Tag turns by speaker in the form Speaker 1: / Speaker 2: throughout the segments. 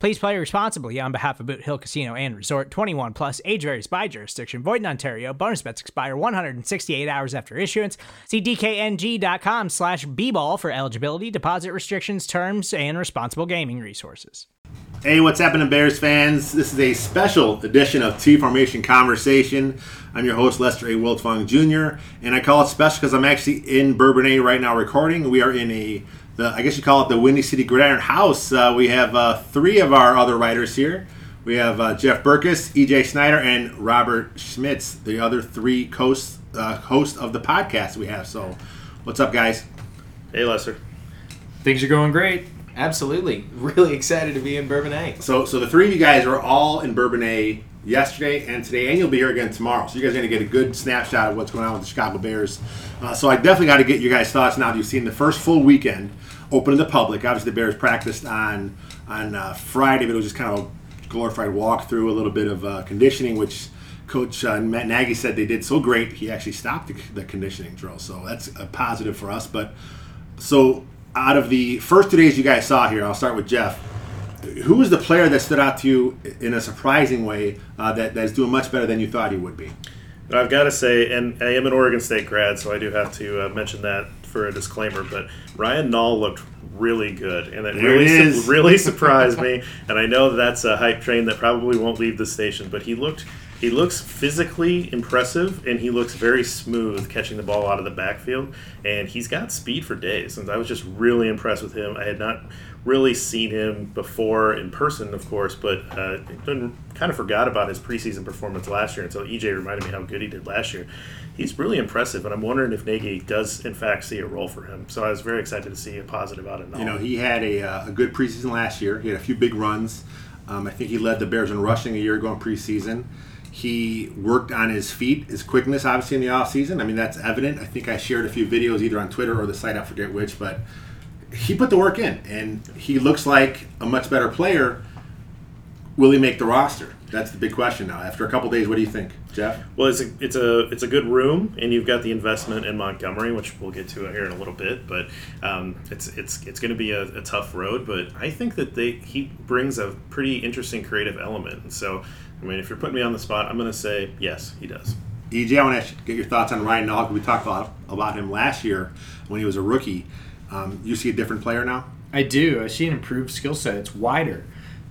Speaker 1: Please play responsibly on behalf of Boot Hill Casino and Resort 21 Plus, age varies by jurisdiction, void in Ontario. Bonus bets expire 168 hours after issuance. See DKNG.com slash B ball for eligibility, deposit restrictions, terms, and responsible gaming resources.
Speaker 2: Hey, what's happening, Bears fans? This is a special edition of T Formation Conversation. I'm your host, Lester A. Wiltfong Jr., and I call it special because I'm actually in Bourbonnais right now recording. We are in a the I guess you call it the Windy City Gridiron House. Uh, we have uh, three of our other writers here. We have uh, Jeff Berckes, EJ Snyder, and Robert Schmitz, the other three hosts uh, host of the podcast we have. So, what's up, guys?
Speaker 3: Hey, Lester.
Speaker 4: Things are going great.
Speaker 5: Absolutely, really excited to be in Bourbonnais.
Speaker 2: So, so the three of you guys are all in Bourbonnais yesterday and today, and you'll be here again tomorrow. So you guys are going to get a good snapshot of what's going on with the Chicago Bears. Uh, so I definitely got to get your guys' thoughts now that you've seen the first full weekend open to the public. Obviously, the Bears practiced on on uh, Friday, but it was just kind of a glorified walkthrough, a little bit of uh, conditioning, which Coach uh, Matt Nagy said they did so great. He actually stopped the, the conditioning drill, so that's a positive for us. But so out of the first two days you guys saw here, I'll start with Jeff. Who was the player that stood out to you in a surprising way uh, that that's doing much better than you thought he would be?
Speaker 3: I've got to say, and I am an Oregon State grad, so I do have to uh, mention that for a disclaimer. But Ryan Nall looked really good, and it
Speaker 2: There
Speaker 3: really, su- really surprised me. And I know that's a hype train that probably won't leave the station, but he looked. He looks physically impressive, and he looks very smooth catching the ball out of the backfield. And he's got speed for days, and I was just really impressed with him. I had not really seen him before in person, of course, but uh, kind of forgot about his preseason performance last year until EJ reminded me how good he did last year. He's really impressive, and I'm wondering if Nagy does, in fact, see a role for him. So I was very excited to see a positive out of Nall.
Speaker 2: You know, he had a, uh, a good preseason last year. He had a few big runs. Um, I think he led the Bears in rushing a year ago in preseason. He worked on his feet, his quickness, obviously, in the offseason. I mean, that's evident. I think I shared a few videos either on Twitter or the site, I forget which, but he put the work in, and he looks like a much better player. Will he make the roster? That's the big question now. After a couple days, what do you think, Jeff?
Speaker 3: Well, it's a it's a it's a good room, and you've got the investment in Montgomery, which we'll get to here in a little bit. But um, it's it's it's going to be a, a tough road. But I think that they he brings a pretty interesting creative element. And so, I mean, if you're putting me on the spot, I'm going to say yes, he does.
Speaker 2: EJ, I want to get your thoughts on Ryan Nall. We talked about, about him last year when he was a rookie. Um, you see a different player now?
Speaker 4: I do. I see an improved skill set. It's wider.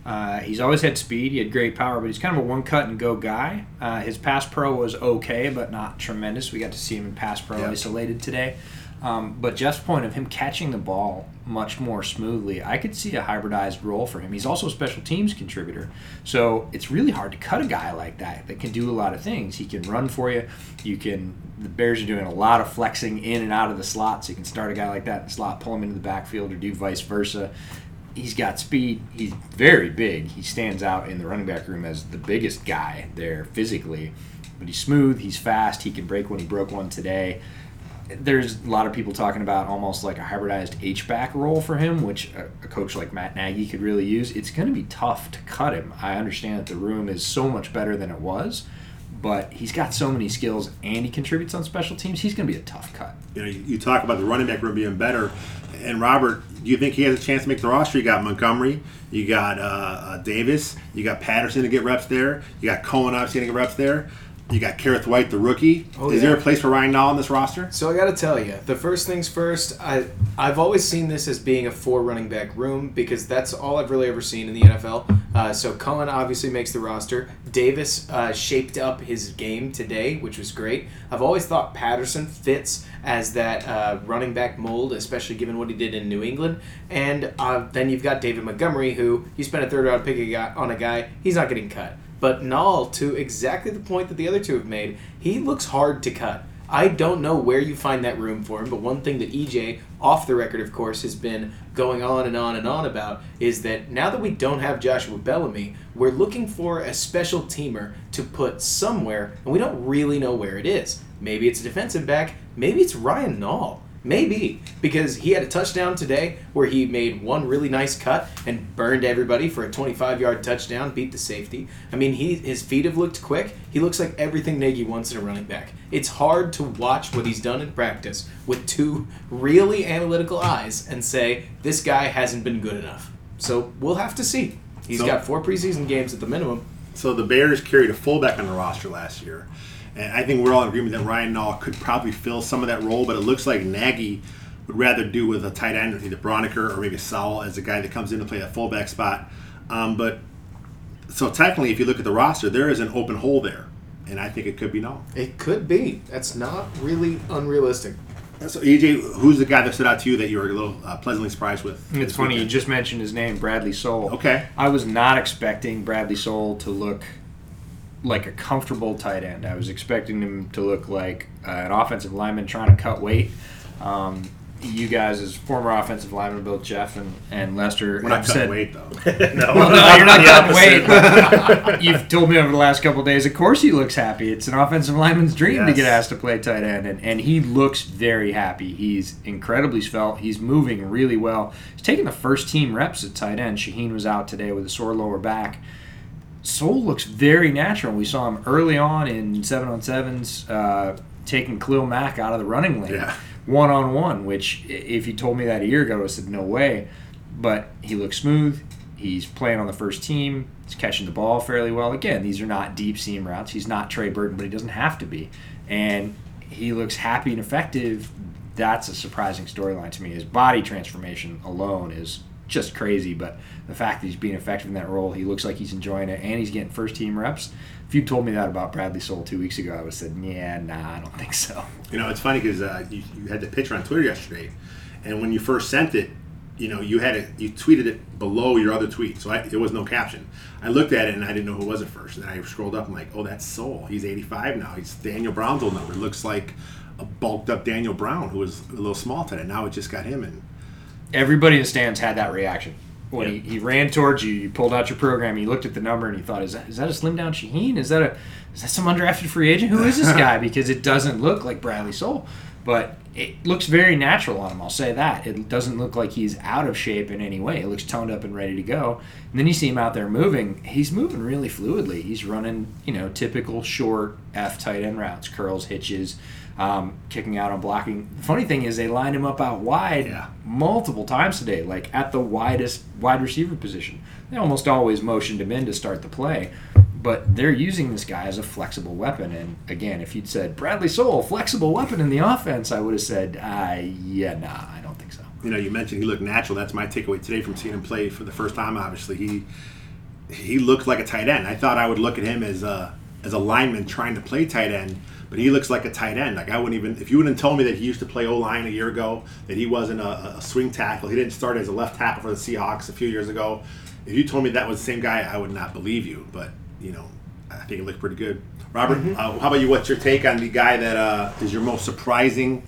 Speaker 4: Uh, he's always had speed. He had great power, but he's kind of a one cut and go guy. Uh, his pass pro was okay, but not tremendous. We got to see him in pass pro
Speaker 2: Yeah.
Speaker 4: isolated today. Um, but Jeff's point of him catching the ball much more smoothly, I could see a hybridized role for him. He's also a special teams contributor, so it's really hard to cut a guy like that that can do a lot of things. He can run for you. You can. The Bears are doing a lot of flexing in and out of the slot, so you can start a guy like that in the slot, pull him into the backfield, or do vice versa. He's got speed. He's very big. He stands out in the running back room as the biggest guy there physically. But he's smooth. He's fast. He can break when he broke one today there's a lot of people talking about almost like a hybridized H back role for him, which a, a coach like Matt Nagy could really use. It's going to be tough to cut him. I understand that the room is so much better than it was, but he's got so many skills and he contributes on special teams. He's going to be a tough cut.
Speaker 2: You know, you, you talk about the running back room being better, and Robert, do you think he has a chance to make the roster? You got Montgomery, you got uh, uh, Davis, you got Patterson to get reps there, you got Cohen obviously to get reps there. You got Kerrith Whyte, the rookie.
Speaker 5: Oh,
Speaker 2: Is
Speaker 5: yeah.
Speaker 2: there a place for Ryan Nall on this roster?
Speaker 5: So I got to tell you, the first things first. I I've always seen this as being a four running back room because that's all I've really ever seen in the NFL. Uh, so Cohen obviously makes the roster. Davis uh, shaped up his game today, which was great. I've always thought Patterson fits as that uh, running back mold, especially given what he did in New England. And uh, then you've got David Montgomery, who you spent a third round pick on a guy, he's not getting cut. But Nall, to exactly the point that the other two have made, he looks hard to cut. I don't know where you find that room for him, but one thing that EJ, off the record, of course, has been going on and on and on about is that now that we don't have Joshua Bellamy, we're looking for a special teamer to put somewhere, and we don't really know where it is. Maybe it's a defensive back, maybe it's Ryan Nall. Maybe because he had a touchdown today where he made one really nice cut and burned everybody for a 25-yard touchdown, beat the safety. I mean, he his feet have looked quick. He looks like everything Nagy wants in a running back. It's hard to watch what he's done in practice with two really analytical eyes and say this guy hasn't been good enough. So we'll have to see. He's
Speaker 2: So-
Speaker 5: got four preseason games at the minimum.
Speaker 2: So the Bears carried a fullback on the roster last year, and I think we're all in agreement that Ryan Nall could probably fill some of that role. But it looks like Nagy would rather do with a tight end, either Braunecker or maybe Sowell as a guy that comes in to play that fullback spot. Um, but so technically, if you look at the roster, there is an open hole there, and I think it could be Nall.
Speaker 5: It could be. That's not really unrealistic.
Speaker 2: So EJ, who's the guy that stood out to you that you were a little uh, pleasantly surprised with?
Speaker 4: It's
Speaker 2: this
Speaker 4: funny you just mentioned his name, Bradley Sowell.
Speaker 2: Okay.
Speaker 4: I was not expecting Bradley Sowell to look like a comfortable tight end. I was expecting him to look like uh, an offensive lineman trying to cut weight. Um, you guys, as former offensive linemen, both Jeff and, and Lester,
Speaker 2: We're not
Speaker 4: have
Speaker 2: cutting
Speaker 4: said,
Speaker 2: weight though.
Speaker 3: no,
Speaker 4: Well, no, you're not cutting weight. you've told me over the last couple of days. Of course, he looks happy. It's an offensive lineman's dream to get asked to play tight end, and, and he looks very happy. He's incredibly svelte. He's moving really well. He's taking the first team reps at tight end. Shaheen was out today with a sore lower back. Sowell looks very natural. We saw him early on in seven on sevens, uh, taking Khalil Mack out of the running lane, one on one. Which, if you told me that a year ago, I said no way. But he looks smooth. He's playing on the first team. He's catching the ball fairly well. Again, these are not deep seam routes. He's not Trey Burton, but he doesn't have to be. And he looks happy and effective. That's a surprising storyline to me. His body transformation alone is just crazy, but the fact that he's being effective in that role, he looks like he's enjoying it, and he's getting first team reps. If you told me that about Bradley Sowell two weeks ago, I would have said, yeah, nah, I don't think so.
Speaker 2: You know, it's funny because uh, you, you had the picture on Twitter yesterday, and when you first sent it, you know, you had it, you tweeted it below your other tweet, so I, there was no caption. I looked at it and I didn't know who it was at first, and then I scrolled up and like, oh, that's Sowell. He's 85 now. He's Daniel Brown's old number. Looks like a bulked up Daniel Brown who was a little small today. Now it just got him, and
Speaker 4: Everybody in the stands had that reaction. When
Speaker 3: Yeah.
Speaker 4: he, he ran towards you, you pulled out your program, you looked at the number, and you thought, "Is that is that a slim down Shaheen? Is that a is that some undrafted free agent? Who is this guy?" Because it doesn't look like Bradley Sowell, but it looks very natural on him. I'll say that it doesn't look like he's out of shape in any way. It looks toned up and ready to go. And then you see him out there moving. He's moving really fluidly. He's running, you know, typical short F tight end routes, curls, hitches. Um, kicking out on blocking. The funny thing is, they lined him up out wide
Speaker 2: Yeah.
Speaker 4: multiple times today, like at the widest wide receiver position. They almost always motioned him in to start the play, but they're using this guy as a flexible weapon. And again, if you'd said Bradley Sowell, flexible weapon in the offense, I would have said, uh, yeah, nah, I don't think so.
Speaker 2: you know, you mentioned he looked natural. That's my takeaway today from seeing him play for the first time. Obviously, he he looked like a tight end. I thought I would look at him as a as a lineman trying to play tight end, but he looks like a tight end. Like I wouldn't even if you wouldn't told me that he used to play O line a year ago, that he wasn't a, a swing tackle. He didn't start as a left tackle for the Seahawks a few years ago. If you told me that was the same guy, I would not believe you. But you know, I think it looked pretty good. Robert, uh, how about you? What's your take on the guy that uh, is your most surprising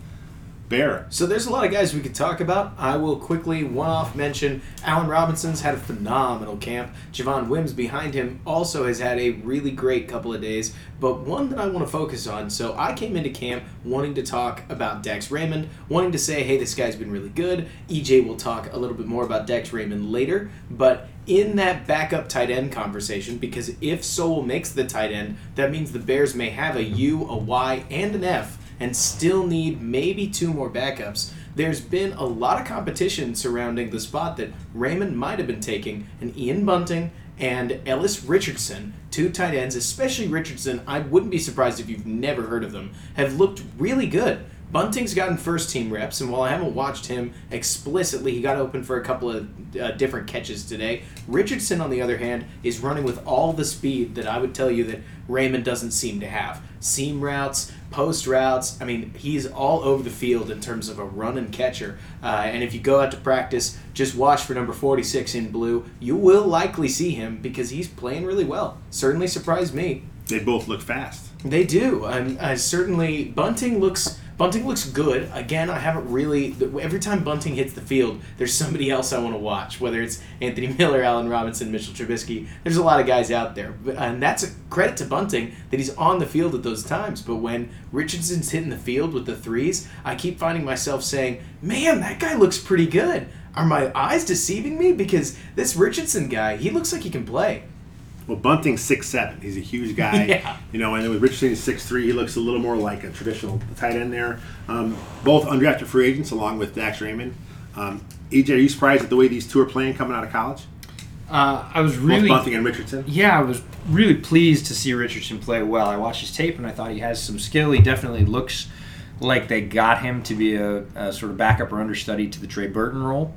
Speaker 2: bear?
Speaker 5: So there's a lot of guys we could talk about. I will quickly one-off mention Allen Robinson's had a phenomenal camp. Javon Wims behind him also has had a really great couple of days. But one that I want to focus on. So I came into camp wanting to talk about Dax Raymond, wanting to say, hey, this guy's been really good. EJ will talk a little bit more about Dax Raymond later. But in that backup tight end conversation, because if Sowell makes the tight end, that means the Bears may have a U, a Y, and an F and still need maybe two more backups. There's been a lot of competition surrounding the spot that Raymond might have been taking, and Ian Bunting and Ellis Richardson two tight ends, especially Richardson, I wouldn't be surprised if you've never heard of them, have looked really good. Bunting's gotten first team reps, and while I haven't watched him explicitly, he got open for a couple of uh, different catches today. Richardson, on the other hand, is running with all the speed that I would tell you that Raymond doesn't seem to have. Seam routes, post routes. I mean, he's all over the field in terms of a run and catcher. Uh, and if you go out to practice, just watch for number 46 in blue. You will likely see him because he's playing really well. Certainly surprised me.
Speaker 2: They both look fast.
Speaker 5: They do. And uh, certainly, Bunting looks Bunting looks good. Again, I haven't really. Every time Bunting hits the field, there's somebody else I want to watch. Whether it's Anthony Miller, Allen Robinson, Mitchell Trubisky. There's a lot of guys out there, and that's a credit to Bunting that he's on the field at those times. But when Richardson's hitting the field with the threes, I keep finding myself saying, "Man, that guy looks pretty good." Are my eyes deceiving me? Because this Richardson guy, he looks like he can play.
Speaker 2: Well, Bunting's six seven. He's a huge guy.
Speaker 5: Yeah.
Speaker 2: You know, and with Richardson six three, he looks a little more like a traditional tight end there. Um, both undrafted free agents, along with Dax Raymond. Um, EJ, are you surprised at the way these two are playing coming out of college?
Speaker 4: Uh, I was
Speaker 2: Both
Speaker 4: really
Speaker 2: Bunting and Richardson.
Speaker 4: Yeah, I was really pleased to see Richardson play well. I watched his tape and I thought he has some skill. He definitely looks like they got him to be a, a sort of backup or understudy to the Trey Burton role,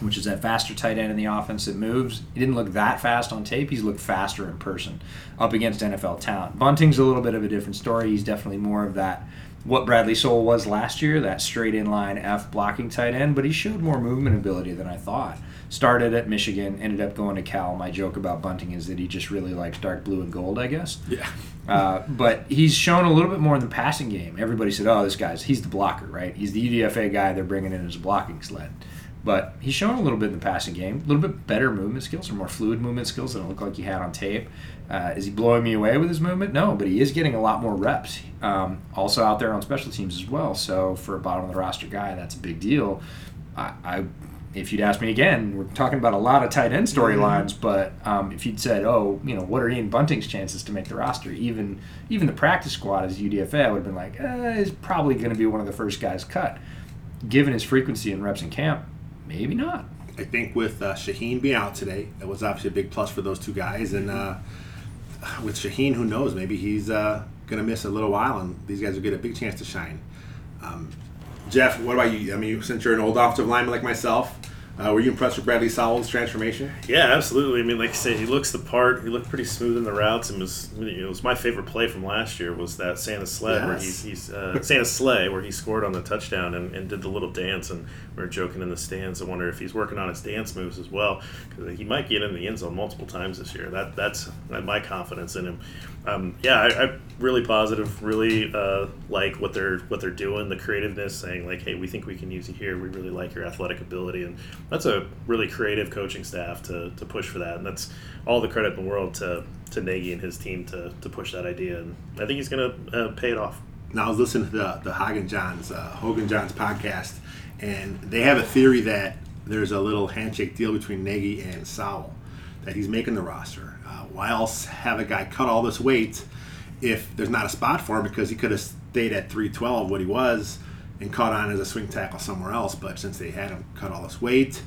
Speaker 4: which is that faster tight end in the offense that moves. He didn't look that fast on tape. He's looked faster in person up against NFL talent. Bunting's a little bit of a different story. He's definitely more of that what Bradley Sowell was last year, that straight in line F blocking tight end, but he showed more movement ability than I thought. Started at Michigan, ended up going to Cal. My joke about Bunting is that he just really likes dark blue and gold, I guess.
Speaker 2: Yeah.
Speaker 4: Uh, but he's shown a little bit more in the passing game. Everybody said, "Oh, this guy's he's the blocker, right? He's the UDFA guy they're bringing in as a blocking sled." But he's shown a little bit in the passing game, a little bit better movement skills or more fluid movement skills than it looked like he had on tape. Uh, is he blowing me away with his movement? No, but he is getting a lot more reps. Um, also out there on special teams as well. So for a bottom of the roster guy, that's a big deal. I, I if you'd asked me again, we're talking about a lot of tight end storylines, but um, if you'd said, "Oh, you know, what are Ian Bunting's chances to make the roster?" Even even the practice squad as UDFA, I would have been like, eh, "He's probably going to be one of the first guys cut." Given his frequency and reps in camp, maybe not.
Speaker 2: I think with uh, Shaheen being out today, that was obviously a big plus for those two guys. And uh, with Shaheen, who knows? Maybe he's uh, going to miss a little while, and these guys will get a big chance to shine. Um, Jeff, what about you? I mean, since you're an old offensive lineman like myself, uh, were you impressed with Bradley Sowell's transformation?
Speaker 3: Yeah, absolutely. I mean, like I said, he looks the part. He looked pretty smooth in the routes, and was you know, it was my favorite play from last year was that Santa sled where he's, he's uh, Santa sleigh where he scored on the touchdown and, and did the little dance, and we were joking in the stands. I wonder if he's working on his dance moves as well because he might get in the end zone multiple times this year. That that's my confidence in him. Um, yeah, I, I'm really positive. Really uh, like what they're what they're doing. The creativeness, saying like, "Hey, we think we can use you here. We really like your athletic ability," and that's a really creative coaching staff to, to push for that. And that's all the credit in the world to to Nagy and his team to, to push that idea. And I think he's going to uh, pay it off.
Speaker 2: Now I was listening to the the Hogan Johns uh, Hogan Johns podcast, and they have a theory that there's a little handshake deal between Nagy and Sowell that he's making the roster. Uh, why else have a guy cut all this weight if there's not a spot for him? Because he could have stayed at 312, what he was, and caught on as a swing tackle somewhere else. But since they had him cut all this weight,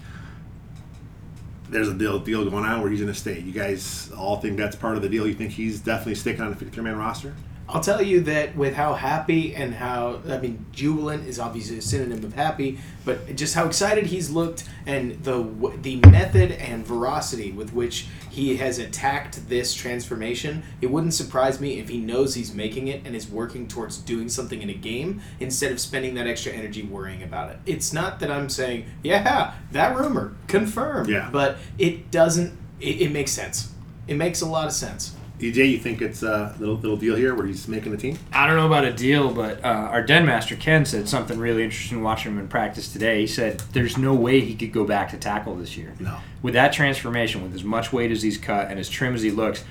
Speaker 2: there's a deal deal going on where he's going to stay. You guys all think that's part of the deal? You think he's definitely sticking on the 53 man roster?
Speaker 5: I'll tell you that with how happy and how I mean jubilant is obviously a synonym of happy, but just how excited he's looked and the the method and veracity with which he has attacked this transformation, it wouldn't surprise me if he knows he's making it and is working towards doing something in a game instead of spending that extra energy worrying about it. It's not that I'm saying, yeah, that rumor confirmed,
Speaker 2: Yeah.
Speaker 5: but it doesn't. It, it makes sense. It makes a lot of sense.
Speaker 2: EJ, you think it's a little little deal here where he's making the team?
Speaker 4: I don't know about a deal, but uh, our den master Ken said something really interesting watching him in practice today. He said there's no way he could go back to tackle this year.
Speaker 2: No.
Speaker 4: With that transformation, with as much weight as he's cut and as trim as he looks,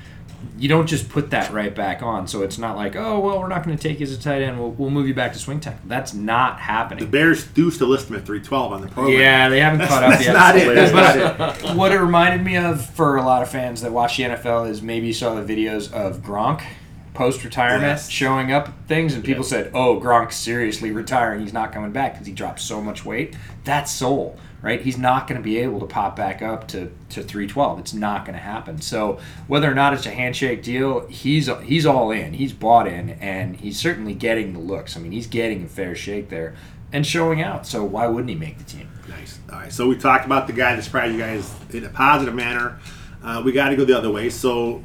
Speaker 4: you don't just put that right back on. So it's not like, oh well, we're not going to take you as a tight end. We'll, we'll move you back to swing tackle. That's not happening. The.
Speaker 2: Bears do still list him at 312 on the program.
Speaker 4: Yeah, they haven't caught up
Speaker 2: That's
Speaker 4: yet.
Speaker 2: not it. That's not it.
Speaker 4: what it reminded me of for a lot of fans that watch the NFL is maybe you saw the videos of Gronk post retirement,
Speaker 2: Yes.
Speaker 4: showing up things, and people
Speaker 3: Yes.
Speaker 4: said, "Oh, Gronk's seriously retiring. He's not coming back because he dropped so much weight." That's Sowell, right? He's not going to be able to pop back up to to 312. It's not going to happen. So whether or not it's a handshake deal, he's he's all in. He's bought in, and he's certainly getting the looks. I mean, he's getting a fair shake there and showing out. So why wouldn't he make the team?
Speaker 2: Nice. All right. So we talked about the guy that surprised you guys in a positive manner. Uh, we got to go the other way. So,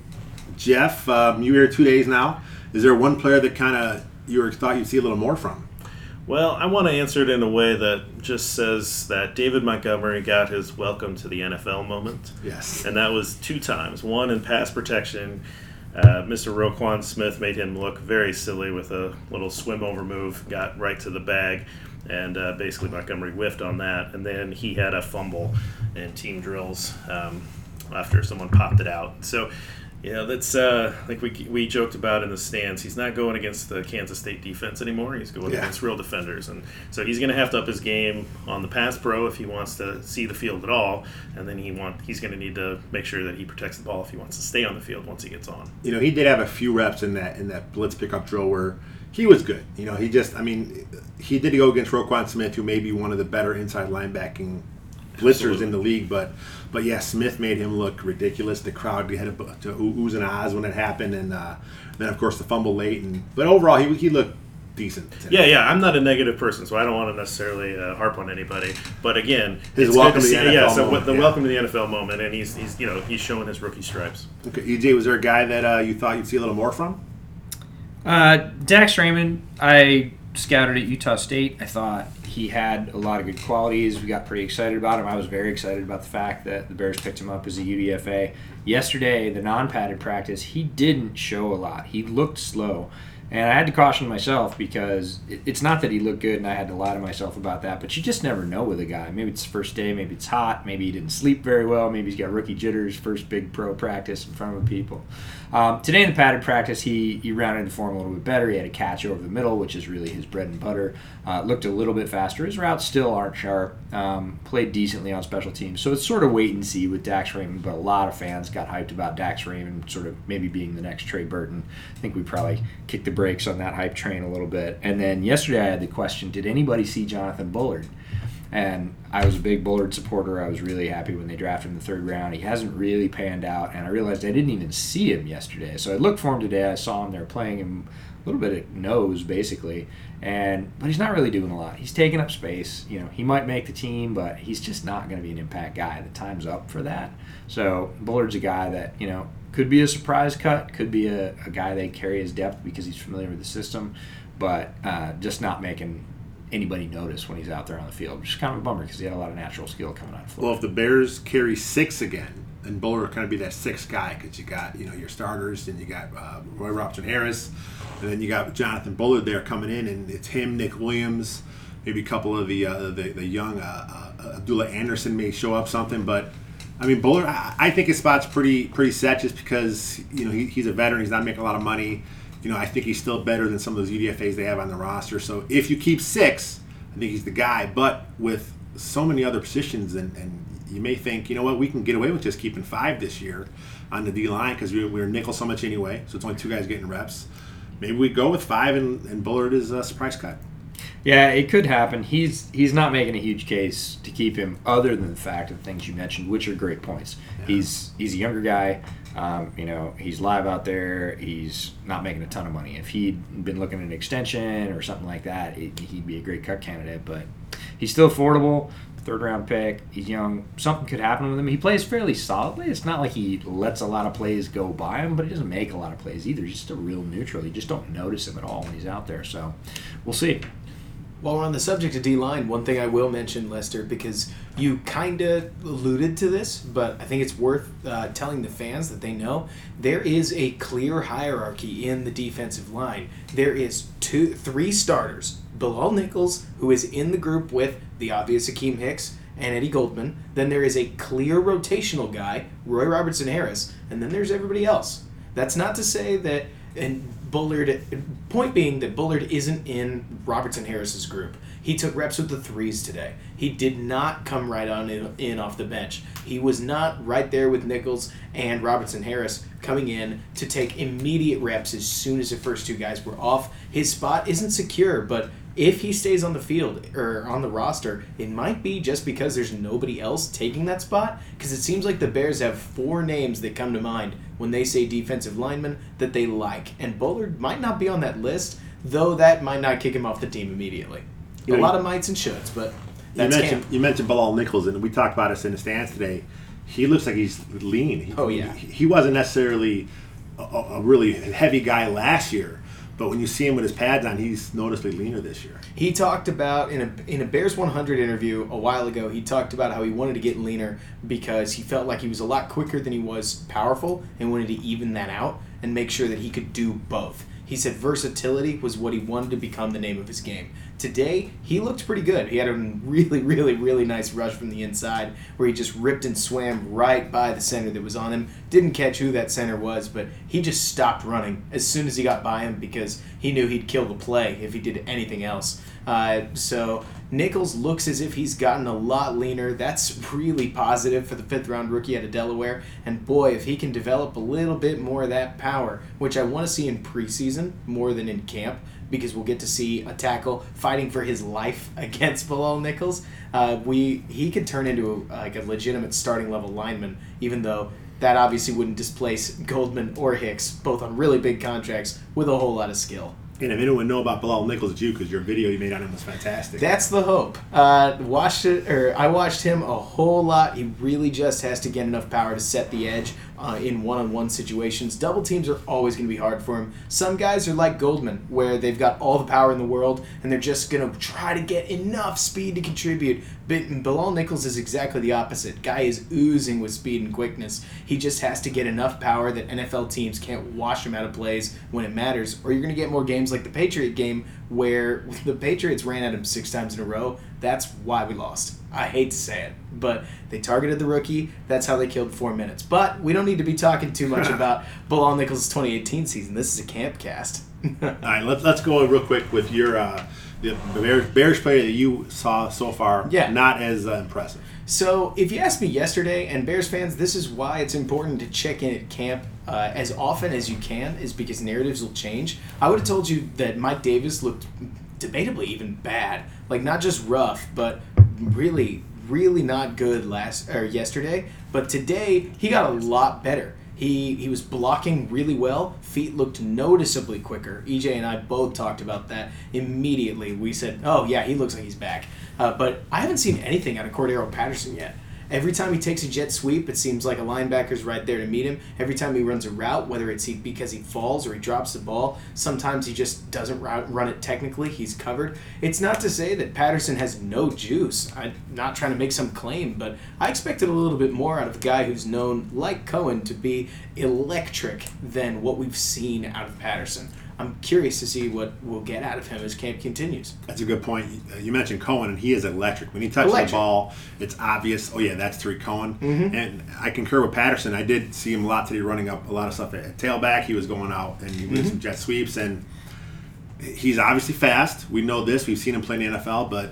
Speaker 2: Jeff, um, you here two days now. Is there one player that kind of you thought you'd see a little more from?
Speaker 3: Well, I want to answer it in a way that just says that David Montgomery got his welcome to the NFL moment.
Speaker 2: Yes.
Speaker 3: And that was two times. One in pass protection. Uh, Mr. Roquan Smith made him look very silly with a little swim over move, got right to the bag, and uh, basically Montgomery whiffed on that. And then he had a fumble in team drills um, after someone popped it out. So, yeah, that's uh, like we, we joked about in the stands. He's not going against the Kansas State defense anymore. He's going
Speaker 2: Yeah.
Speaker 3: against real defenders, and so he's going to have to up his game on the pass pro if he wants to see the field at all. And then he want he's going to need to make sure that he protects the ball if he wants to stay on the field once he gets on.
Speaker 2: You know, he did have a few reps in that in that blitz pickup drill where he was good. You know, he just, I mean, he did go against Roquan Smith, who may be one of the better inside linebacking blitzers
Speaker 3: Absolutely.
Speaker 2: in the league. But, but yeah, Smith made him look ridiculous. The crowd had a, to oohs and ahs when it happened, and uh, then of course the fumble late. And but overall, he he looked decent. today.
Speaker 3: Yeah, yeah. I'm not a negative person, so I don't want to necessarily uh, harp on anybody. But again,
Speaker 2: His
Speaker 3: it's
Speaker 2: welcome
Speaker 3: good
Speaker 2: to
Speaker 3: to
Speaker 2: the
Speaker 3: see,
Speaker 2: NFL
Speaker 3: yeah. So
Speaker 2: moment,
Speaker 3: the
Speaker 2: yeah.
Speaker 3: welcome to the NFL moment, and he's he's you know he's showing his rookie stripes.
Speaker 2: Okay, EJ, was there a guy that uh, you thought you'd see a little more from?
Speaker 4: Uh, Dax Raymond, I scouted at Utah State. I thought he had a lot of good qualities. We got pretty excited about him. I was very excited about the fact that the Bears picked him up as a UDFA. Yesterday, the non padded practice, he didn't show a lot. He looked slow. And I had to caution myself because it- it's not that he looked good and I had to lie to myself about that, but you just never know with a guy. Maybe it's first day, maybe it's hot, maybe he didn't sleep very well, maybe he's got rookie jitters, first big pro practice in front of people. Um, today in the padded practice, he, he rounded the form a little bit better. He had a catch over the middle, which is really his bread and butter. Uh, looked a little bit faster. His routes still aren't sharp. Um, played decently on special teams. So it's sort of wait and see with Dax Raymond, but a lot of fans got hyped about Dax Raymond sort of maybe being the next Trey Burton. I think we probably kicked the brakes on that hype train a little bit. And then yesterday I had the question did anybody see Jonathan Bullard? And I was a big Bullard supporter. I was really happy when they drafted him the third round. He hasn't really panned out, and I realized I didn't even see him yesterday. So I looked for him today. I saw him there playing him a little bit at nose, basically, and but he's not really doing a lot. He's taking up space. You know, he might make the team, but he's just not going to be an impact guy. The time's up for that. So Bullard's a guy that you know could be a surprise cut, could be a, a guy they carry his depth because he's familiar with the system, but uh, just not making anybody notice when he's out there on the field, which is kind of a bummer because he had a lot of natural skill coming out of
Speaker 2: Well, if the Bears carry six again, then Bullard kind of be that sixth guy because you got you know your starters and you got uh, Roy Robertson Harris, and then you got Jonathan Bullard there coming in, and it's him, Nick Williams, maybe a couple of the uh, the, the young uh, uh, Abdullah Anderson may show up something, but. I mean, Bullard. I think his spot's pretty pretty set just because you know he, he's a veteran. He's not making a lot of money. You know, I think he's still better than some of those UDFA's they have on the roster. So if you keep six, I think he's the guy. But with so many other positions, and, and you may think, you know what, we can get away with just keeping five this year on the D line because we, we're nickel so much anyway. So it's only two guys getting reps. Maybe we go with five, and, and Bullard is a surprise cut.
Speaker 4: Yeah, it could happen. He's he's not making a huge case to keep him, other than the fact of the things you mentioned, which are great points. He's he's a younger guy. Um, you know, he's live out there. He's not making a ton of money. If he'd been looking at an extension or something like that, it, he'd be a great cut candidate. But he's still affordable. Third round pick. He's young. Something could happen with him. He plays fairly solidly. It's not like he lets a lot of plays go by him, but he doesn't make a lot of plays either. He's just a real neutral. You just don't notice him at all when he's out there. So we'll see.
Speaker 5: While we're on the subject of D line, one thing I will mention, Lester, because you kind of alluded to this, but I think it's worth uh, telling the fans that they know there is a clear hierarchy in the defensive line. There is two, three starters: Bilal Nichols, who is in the group with the obvious Akiem Hicks and Eddie Goldman. Then there is a clear rotational guy, Roy Robertson Harris, and then there's everybody else. That's not to say that and Bullard. Point being that Bullard isn't in Robertson Harris's group. He took reps with the threes today. He did not come right on in, in off the bench. He was not right there with Nichols and Robertson Harris coming in to take immediate reps as soon as the first two guys were off. His spot isn't secure, but if he stays on the field or on the roster, it might be just because there's nobody else taking that spot. Because it seems like the Bears have four names that come to mind when they say defensive lineman that they like, and Bullard might not be on that list, though that might not kick him off the team immediately. A lot of mights and shoulds, but
Speaker 2: You mentioned
Speaker 5: camp.
Speaker 2: you mentioned Bilal Nichols, and we talked about this in the stands today. He looks like he's lean. He-
Speaker 5: Oh, yeah.
Speaker 2: he, he wasn't necessarily a, a really heavy guy last year, but when you see him with his pads on, he's noticeably leaner this year.
Speaker 5: He talked about in a in a Bears 100 interview a while ago. He talked about how he wanted to get leaner because he felt like he was a lot quicker than he was powerful, and wanted to even that out and make sure that he could do both. He said versatility was what he wanted to become the name of his game. Today, he looked pretty good. He had a really, really, really nice rush from the inside where he just ripped and swam right by the center that was on him. Didn't catch who that center was, but he just stopped running as soon as he got by him because he knew he'd kill the play if he did anything else. Uh, so Nichols looks as if he's gotten a lot leaner. That's really positive for the fifth round rookie out of Delaware. And boy, if he can develop a little bit more of that power, which I want to see in preseason more than in camp, because we'll get to see a tackle fighting for his life against Bilal Nichols. Uh, we he could turn into a, like a legitimate starting level lineman, even though that obviously wouldn't displace Goldman or Hicks, both on really big contracts with a whole lot of skill.
Speaker 2: And if anyone know about Bilal Nichols, it's you because your video you made on him was fantastic.
Speaker 5: That's the hope. Uh, watched it, or I watched him a whole lot. He really just has to get enough power to set the edge uh, in one-on-one situations. Double teams are always going to be hard for him. Some guys are like Goldman, where they've got all the power in the world and they're just going to try to get enough speed to contribute. But Bilal Nichols is exactly the opposite. Guy is oozing with speed and quickness. He just has to get enough power that NFL teams can't wash him out of plays when it matters, or you're going to get more games like the Patriot game where the Patriots ran at him six times in a row. That's why we lost. I hate to say it, but they targeted the rookie. That's how they killed four minutes. But we don't need to be talking too much about Bilal Nichols' 2018 season. This is a camp cast.
Speaker 2: All right, let's let's go real quick with your uh, the Bears, Bears player that you saw so far.
Speaker 5: Yeah.
Speaker 2: not as uh, impressive.
Speaker 5: So, if you asked me yesterday, and Bears fans, this is why it's important to check in at camp uh, as often as you can, is because narratives will change. I would have told you that Mike Davis looked debatably even bad, like not just rough, but really, really not good last or yesterday. But today, he got a lot better. He he was blocking really well. Feet looked noticeably quicker. EJ and I both talked about that immediately. We said, "Oh yeah, he looks like he's back." Uh, but I haven't seen anything out of Cordarrelle Patterson yet. Every time he takes a jet sweep, it seems like a linebacker's right there to meet him. Every time he runs a route, whether it's he, because he falls or he drops the ball, sometimes he just doesn't run, run it technically. He's covered. It's not to say that Patterson has no juice. I'm not trying to make some claim, but I expected a little bit more out of a guy who's known, like Cohen, to be electric than what we've seen out of Patterson. I'm curious to see what we'll get out of him as camp continues.
Speaker 2: That's a good point. Uh, You mentioned Cohen, and he is electric. When he touches
Speaker 5: Electric.
Speaker 2: the ball, it's obvious. Oh yeah, that's Tarik Cohen.
Speaker 5: Mm-hmm.
Speaker 2: And I concur with Patterson. I did see him a lot today, running up a lot of stuff at tailback. He was going out and he
Speaker 5: Mm-hmm.
Speaker 2: some jet sweeps, and he's obviously fast. We know this. We've seen him play in the NFL, but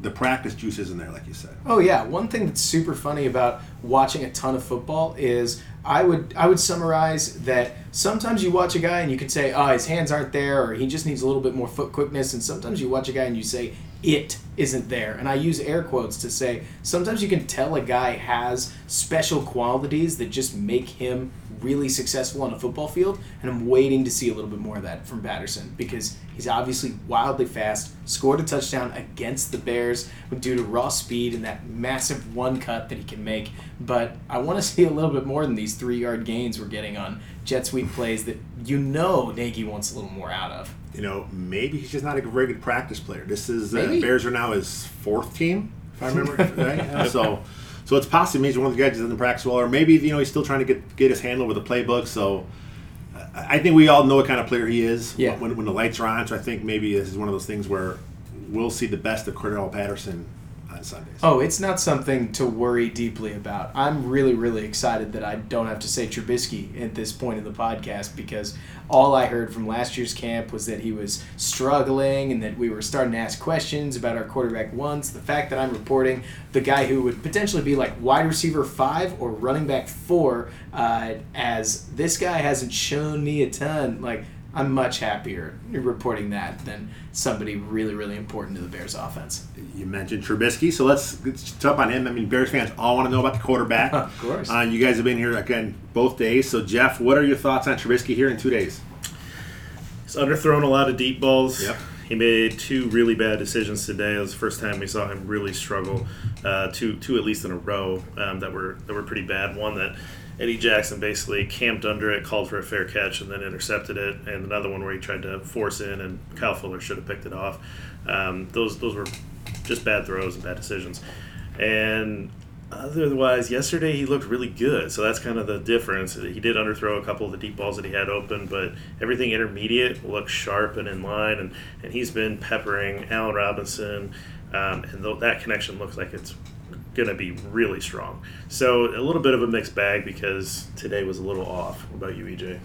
Speaker 2: the practice juice isn't there, like you said.
Speaker 5: Oh yeah, one thing that's super funny about watching a ton of football is I would I would summarize that sometimes you watch a guy and you could say, oh, his hands aren't there, or he just needs a little bit more foot quickness, and sometimes you watch a guy and you say it isn't there, and I use air quotes to say sometimes you can tell a guy has special qualities that just make him really successful on a football field, and I'm waiting to see a little bit more of that from Patterson because he's obviously wildly fast, scored a touchdown against the Bears due to raw speed and that massive one cut that he can make. But I want to see a little bit more than these three yard gains we're getting on jet sweep plays that you know Nagy wants a little more out of.
Speaker 2: You know, maybe he's just not a very good practice player. This is uh, Bears are now his fourth team, if I remember right. So, so it's possible he's one of the guys that doesn't practice well, or maybe you know he's still trying to get get his handle with the playbook. So, I I think we all know what kind of player he is.
Speaker 5: Yeah.
Speaker 2: When, when the lights are on, so I think maybe this is one of those things where we'll see the best of Cordarrelle Patterson on Sundays.
Speaker 5: Oh, it's not something to worry deeply about. I'm really, really excited that I don't have to say Trubisky at this point in the podcast because all I heard from last year's camp was that he was struggling and that we were starting to ask questions about our quarterback once. The fact that I'm reporting the guy who would potentially be like wide receiver five or running back four, uh, as this guy hasn't shown me a ton, like. I'm much happier reporting that than somebody really, really important to the Bears offense.
Speaker 2: You mentioned Trubisky, so let's, let's jump on him. I mean, Bears fans all want to know about the quarterback.
Speaker 5: Of course.
Speaker 2: Uh, you guys have been here again both days. So, Jeff, what are your thoughts on Trubisky here in two days?
Speaker 3: He's underthrown a lot of deep balls.
Speaker 2: Yep.
Speaker 3: He made two really bad decisions today. It was the first time we saw him really struggle. Uh, two, two at least in a row um, that were that were pretty bad. One that Eddie Jackson basically camped under it, called for a fair catch, and then intercepted it. And another one where he tried to force in, and Kyle Fuller should have picked it off. Um, those those were just bad throws and bad decisions. And otherwise, yesterday he looked really good. So that's kind of the difference. He did underthrow a couple of the deep balls that he had open, but everything intermediate looked sharp and in line. And, and he's been peppering Allen Robinson, um, and th- that connection looks like it's going to be really strong. So a little bit of a mixed bag because today was a little off. What about you, EJ?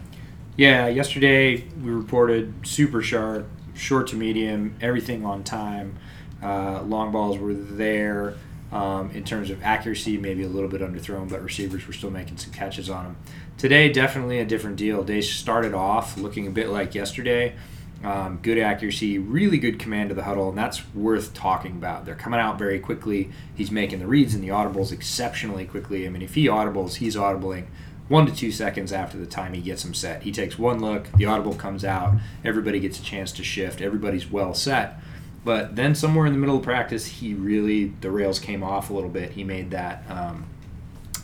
Speaker 4: Yeah, yesterday we reported super sharp, short to medium, everything on time. Uh, long balls were there. Um, in terms of accuracy, maybe a little bit underthrown, but receivers were still making some catches on them. Today, definitely a different deal. They started off looking a bit like yesterday. Um, good accuracy, really good command of the huddle, and that's worth talking about. They're coming out very quickly. He's making the reads and the audibles exceptionally quickly. I mean, if he audibles, he's audibling one to two seconds after the time he gets him set. He takes one look, the audible comes out, everybody gets a chance to shift, everybody's well set. But then somewhere in the middle of practice, he really the rails came off a little bit. He made that um,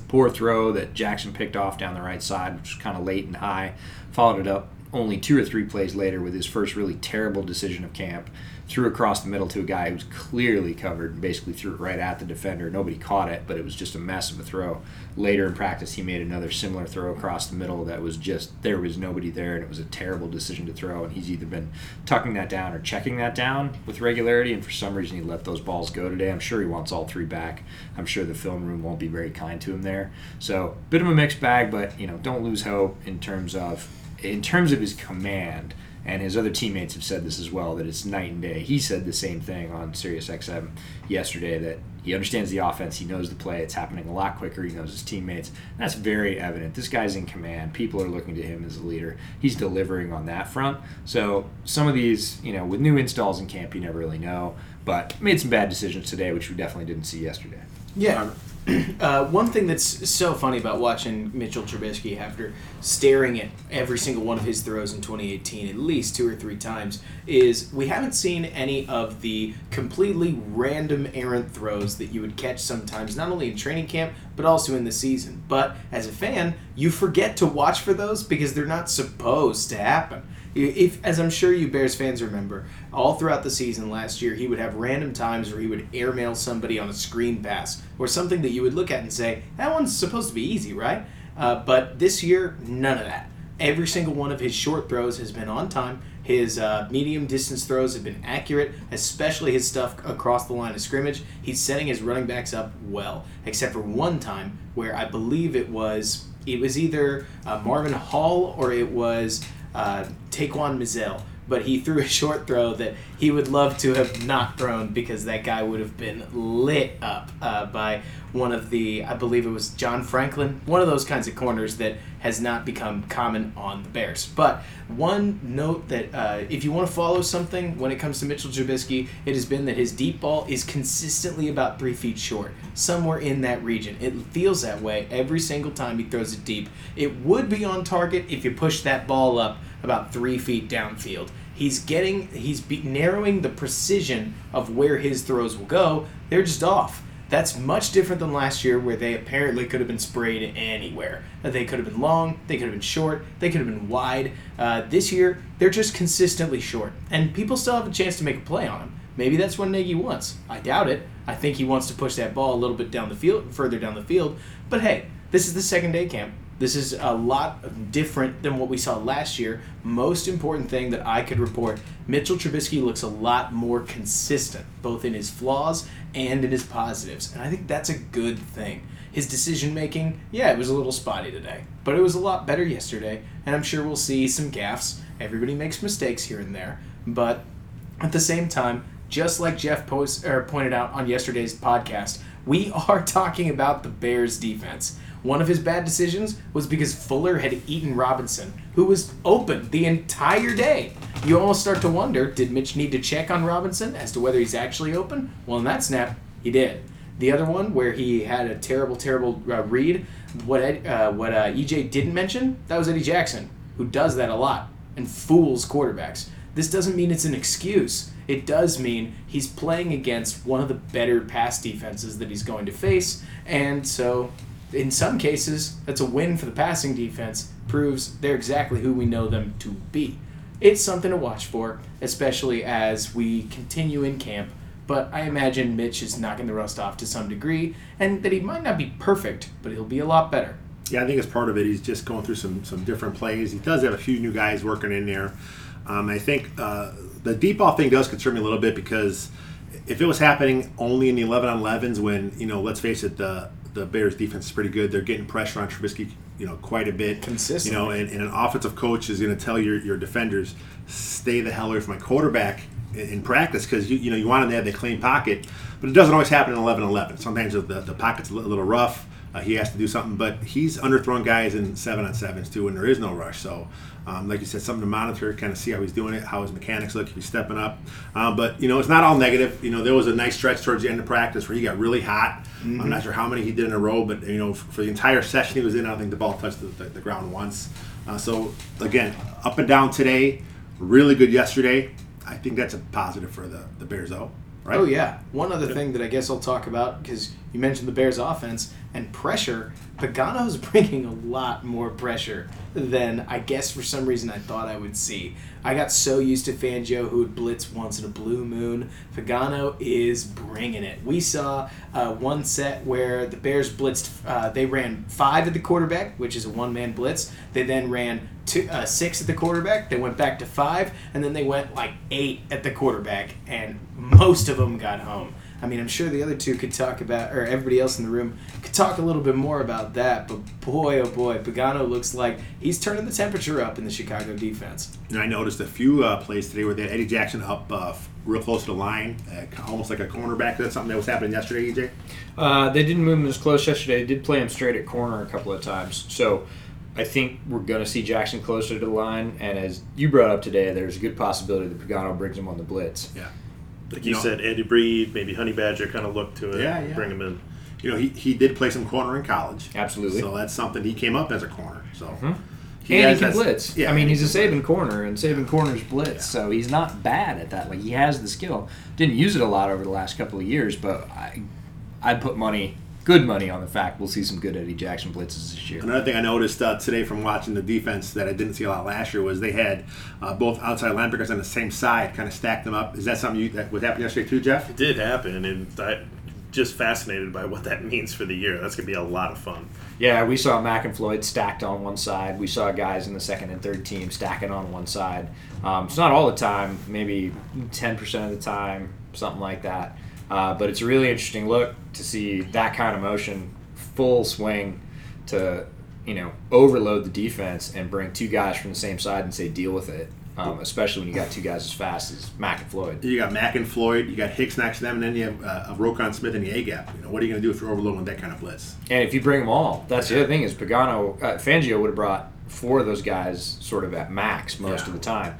Speaker 4: poor throw that Jackson picked off down the right side, which was kind of late and high. Followed it up only two or three plays later with his first really terrible decision of camp. Threw across the middle to a guy who was clearly covered and basically threw it right at the defender. Nobody caught it, but it was just a mess of a throw. Later in practice, he made another similar throw across the middle that was just there was nobody there, and it was a terrible decision to throw. And he's either been tucking that down or checking that down with regularity, and for some reason he let those balls go today. I'm sure he wants all three back. I'm sure the film room won't be very kind to him there. So bit of a mixed bag, but you know don't lose hope in terms of in terms of his command, and his other teammates have said this as well, that it's night and day. He said the same thing on SiriusXM yesterday that he understands the offense, he knows the play, it's happening a lot quicker, he knows his teammates. That's very evident. This guy's in command. People are looking to him as a leader. He's delivering on that front. So some of these, you know, with new installs in camp, you never really know. But made some bad decisions today, which we definitely didn't see yesterday.
Speaker 5: Yeah. Uh, one thing that's so funny about watching Mitchell Trubisky after staring at every single one of his throws in 2018 at least two or three times is we haven't seen any of the completely random errant throws that you would catch sometimes not only in training camp but also in the season. But as a fan, you forget to watch for those because they're not supposed to happen. If, as I'm sure you Bears fans remember, all throughout the season last year, he would have random times where he would airmail somebody on a screen pass or something that you would look at and say, that one's supposed to be easy, right? Uh, but this year, none of that. Every single one of his short throws has been on time. His uh, medium distance throws have been accurate, especially his stuff across the line of scrimmage. He's setting his running backs up well, except for one time where I believe it was it was either uh, Marvin Hall or it was uh, Mizzell, but he threw a short throw that he would love to have not thrown because that guy would have been lit up uh, by one of the, I believe it was John Franklin, one of those kinds of corners that has not become common on the Bears. But one note that uh, if you want to follow something when it comes to Mitchell Trubisky, it has been that his deep ball is consistently about three feet short, somewhere in that region. It feels that way every single time he throws it deep. It would be on target if you push that ball up about three feet downfield. He's getting, he's be, narrowing the precision of where his throws will go. They're just off. That's much different than last year, where they apparently could have been sprayed anywhere. They could have been long, they could have been short, they could have been wide. Uh, this year, they're just consistently short, and people still have a chance to make a play on them. Maybe that's what Nagy wants. I doubt it. I think he wants to push that ball a little bit down the field, further down the field. But hey, this is the second day camp. This is a lot different than what we saw last year. Most important thing that I could report Mitchell Trubisky looks a lot more consistent, both in his flaws and in his positives. And I think that's a good thing. His decision making, yeah, it was a little spotty today, but it was a lot better yesterday. And I'm sure we'll see some gaffes. Everybody makes mistakes here and there. But at the same time, just like Jeff post, or pointed out on yesterday's podcast, we are talking about the Bears defense. One of his bad decisions was because Fuller had eaten Robinson, who was open the entire day. You almost start to wonder did Mitch need to check on Robinson as to whether he's actually open? Well, in that snap, he did. The other one where he had a terrible, terrible uh, read, what Ed, uh, what uh, EJ didn't mention, that was Eddie Jackson, who does that a lot and fools quarterbacks. This doesn't mean it's an excuse. It does mean he's playing against one of the better pass defenses that he's going to face, and so in some cases, that's a win for the passing defense. Proves they're exactly who we know them to be. It's something to watch for, especially as we continue in camp. But I imagine Mitch is knocking the rust off to some degree, and that he might not be perfect, but he'll be a lot better.
Speaker 2: Yeah, I think as part of it, he's just going through some some different plays. He does have a few new guys working in there. Um, I think uh, the deep ball thing does concern me a little bit because if it was happening only in the 11 on 11s when, you know, let's face it, the the Bears defense is pretty good. They're getting pressure on Trubisky, you know, quite a bit.
Speaker 5: Consistently.
Speaker 2: You know, and, and an offensive coach is going to tell your, your defenders, stay the hell away from my quarterback in, in practice because, you, you know, you want them to have the clean pocket. But it doesn't always happen in 11-11. Sometimes the, the pocket's a little rough. Uh, he has to do something, but he's underthrown guys in seven on sevens too, and there is no rush. So, um, like you said, something to monitor, kind of see how he's doing it, how his mechanics look, if he's stepping up. Uh, but you know, it's not all negative. You know, there was a nice stretch towards the end of practice where he got really hot. Mm-hmm. I'm not sure how many he did in a row, but you know, for the entire session he was in, I don't think the ball touched the, the, the ground once. Uh, so again, up and down today, really good yesterday. I think that's a positive for the the Bears, though. Right?
Speaker 5: Oh yeah. One other thing that I guess I'll talk about because you mentioned the Bears' offense and pressure. Pagano's bringing a lot more pressure than I guess for some reason I thought I would see. I got so used to Fangio who would blitz once in a blue moon. Pagano is bringing it. We saw uh, one set where the Bears blitzed. Uh, they ran five at the quarterback, which is a one-man blitz. They then ran two, uh, six at the quarterback. They went back to five, and then they went like eight at the quarterback, and most of them got home. I mean, I'm sure the other two could talk about, or everybody else in the room could talk a little bit more about that. But boy, oh boy, Pagano looks like he's turning the temperature up in the Chicago defense.
Speaker 2: And I noticed a few uh, plays today where they had Eddie Jackson up uh, real close to the line, uh, almost like a cornerback. That's something that was happening yesterday, EJ.
Speaker 4: Uh, they didn't move him as close yesterday. They did play him straight at corner a couple of times. So. I think we're going to see Jackson closer to the line, and as you brought up today, there's a good possibility that Pagano brings him on the blitz.
Speaker 2: Yeah.
Speaker 3: Like you, you know, said, Andy Breed, maybe Honey Badger kind of look to it,
Speaker 2: yeah, yeah.
Speaker 3: bring him in.
Speaker 2: You know, he, he did play some corner in college.
Speaker 4: Absolutely.
Speaker 2: So that's something he came up as a corner. So.
Speaker 4: Mm-hmm. He and he can blitz. Yeah, I mean, he's a saving corner, and saving corners blitz, yeah. so he's not bad at that. Like he has the skill. Didn't use it a lot over the last couple of years, but I, I'd put money good money on the fact we'll see some good Eddie Jackson blitzes this year.
Speaker 2: Another thing I noticed uh, today from watching the defense that I didn't see a lot last year was they had uh, both outside linebackers on the same side, kind of stacked them up. Is that something you, that would happen yesterday too, Jeff?
Speaker 3: It did happen, and I just fascinated by what that means for the year. That's going to be a lot of fun.
Speaker 4: Yeah, we saw Mack and Floyd stacked on one side. We saw guys in the second and third team stacking on one side. Um, it's not all the time, maybe 10% of the time, something like that. Uh, but it's a really interesting look to see that kind of motion, full swing, to you know overload the defense and bring two guys from the same side and say deal with it. Um, especially when you got two guys as fast as Mack and Floyd.
Speaker 2: You got Mack and Floyd. You got Hicks next to them, and then you have uh, Roquan Smith in the A gap. You know what are you going to do if you're overloading that kind of blitz?
Speaker 4: And if you bring them all, that's the other thing is Pagano, uh, Fangio would have brought four of those guys sort of at max most yeah. of the time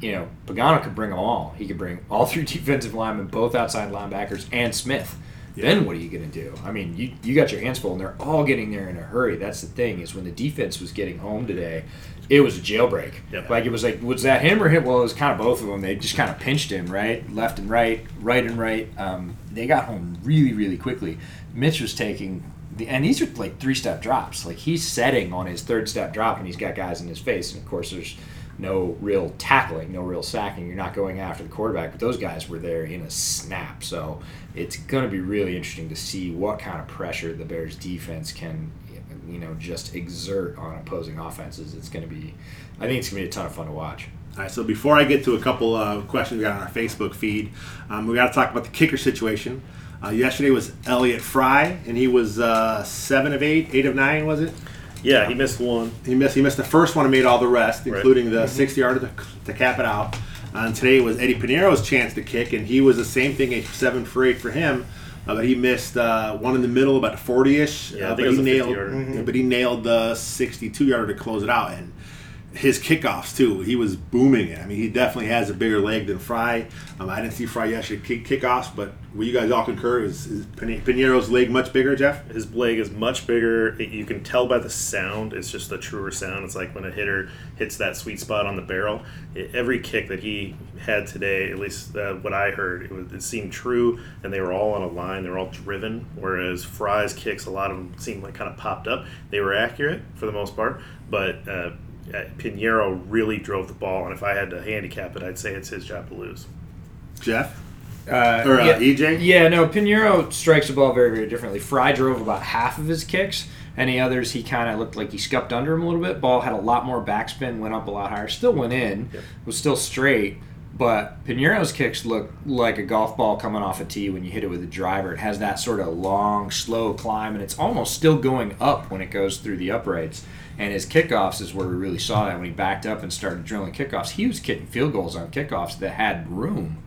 Speaker 4: you know, Pagano could bring them all. He could bring all three defensive linemen, both outside linebackers, and Smith. Yeah. Then what are you going to do? I mean, you, you got your hands full, and they're all getting there in a hurry. That's the thing is when the defense was getting home today, it was a jailbreak. Yep. Like it was like, was that him or him? Well, it was kind of both of them. They just kind of pinched him right, left and right, right and right. Um, they got home really, really quickly. Mitch was taking the, and these are like three step drops. Like he's setting on his third step drop, and he's got guys in his face. And of course, there's no real tackling, no real sacking. You're not going after the quarterback, but those guys were there in a snap. So it's going to be really interesting to see what kind of pressure the Bears defense can you know, just exert on opposing offenses. It's going to be, I think it's going to be a ton of fun to watch.
Speaker 2: All right, so before I get to a couple of questions we got on our Facebook feed, um, we got to talk about the kicker situation. Uh, yesterday was Elliott Fry, and he was uh, seven of eight, eight of nine, was it?
Speaker 3: Yeah, he missed one.
Speaker 2: He missed. He missed the first one and made all the rest,
Speaker 3: Right.
Speaker 2: including the 60 yarder to, to cap it out. And today was Eddy Pineiro's chance to kick, and he was the same thing, a seven for eight for him. Uh, but he missed uh, one in the middle, about 40-ish.
Speaker 3: Yeah,
Speaker 2: uh, but he nailed.
Speaker 3: 50-yarder.
Speaker 2: Mhm, But he nailed the 62 yarder to close it out, and his kickoffs too. He was booming it. I mean, he definitely has a bigger leg than Fry. Um, I didn't see Fry yesterday kick kickoffs, but will you guys all concur? Is, is Pin- Pineiro's leg much bigger, Jeff?
Speaker 3: His leg is much bigger. It- you can tell by the sound. It's just a truer sound. It's like when a hitter hits that sweet spot on the barrel. It- every kick that he had today, at least uh, what I heard, it, was, it seemed true, and they were all on a line. They were all driven. Whereas Fry's kicks, a lot of them seemed like kind of popped up. They were accurate for the most part, but uh, Pineiro really drove the ball. And if I had to handicap it, I'd say it's his job to lose.
Speaker 2: Jeff
Speaker 4: Uh,
Speaker 2: or uh,
Speaker 4: yeah,
Speaker 2: EJ?
Speaker 4: yeah, no, Pineiro strikes the ball very, very differently. Fry drove about half of his kicks. Any others, he kind of looked like he scuffed under him a little bit. Ball had a lot more backspin, went up a lot higher. Still went in,
Speaker 3: Yep.
Speaker 4: was still straight. But Pineiro's kicks look like a golf ball coming off a tee when you hit it with a driver. It has that sort of long, slow climb, and it's almost still going up when it goes through the uprights. And his kickoffs is where we really saw that when he backed up and started drilling kickoffs. He was kicking field goals on kickoffs that had room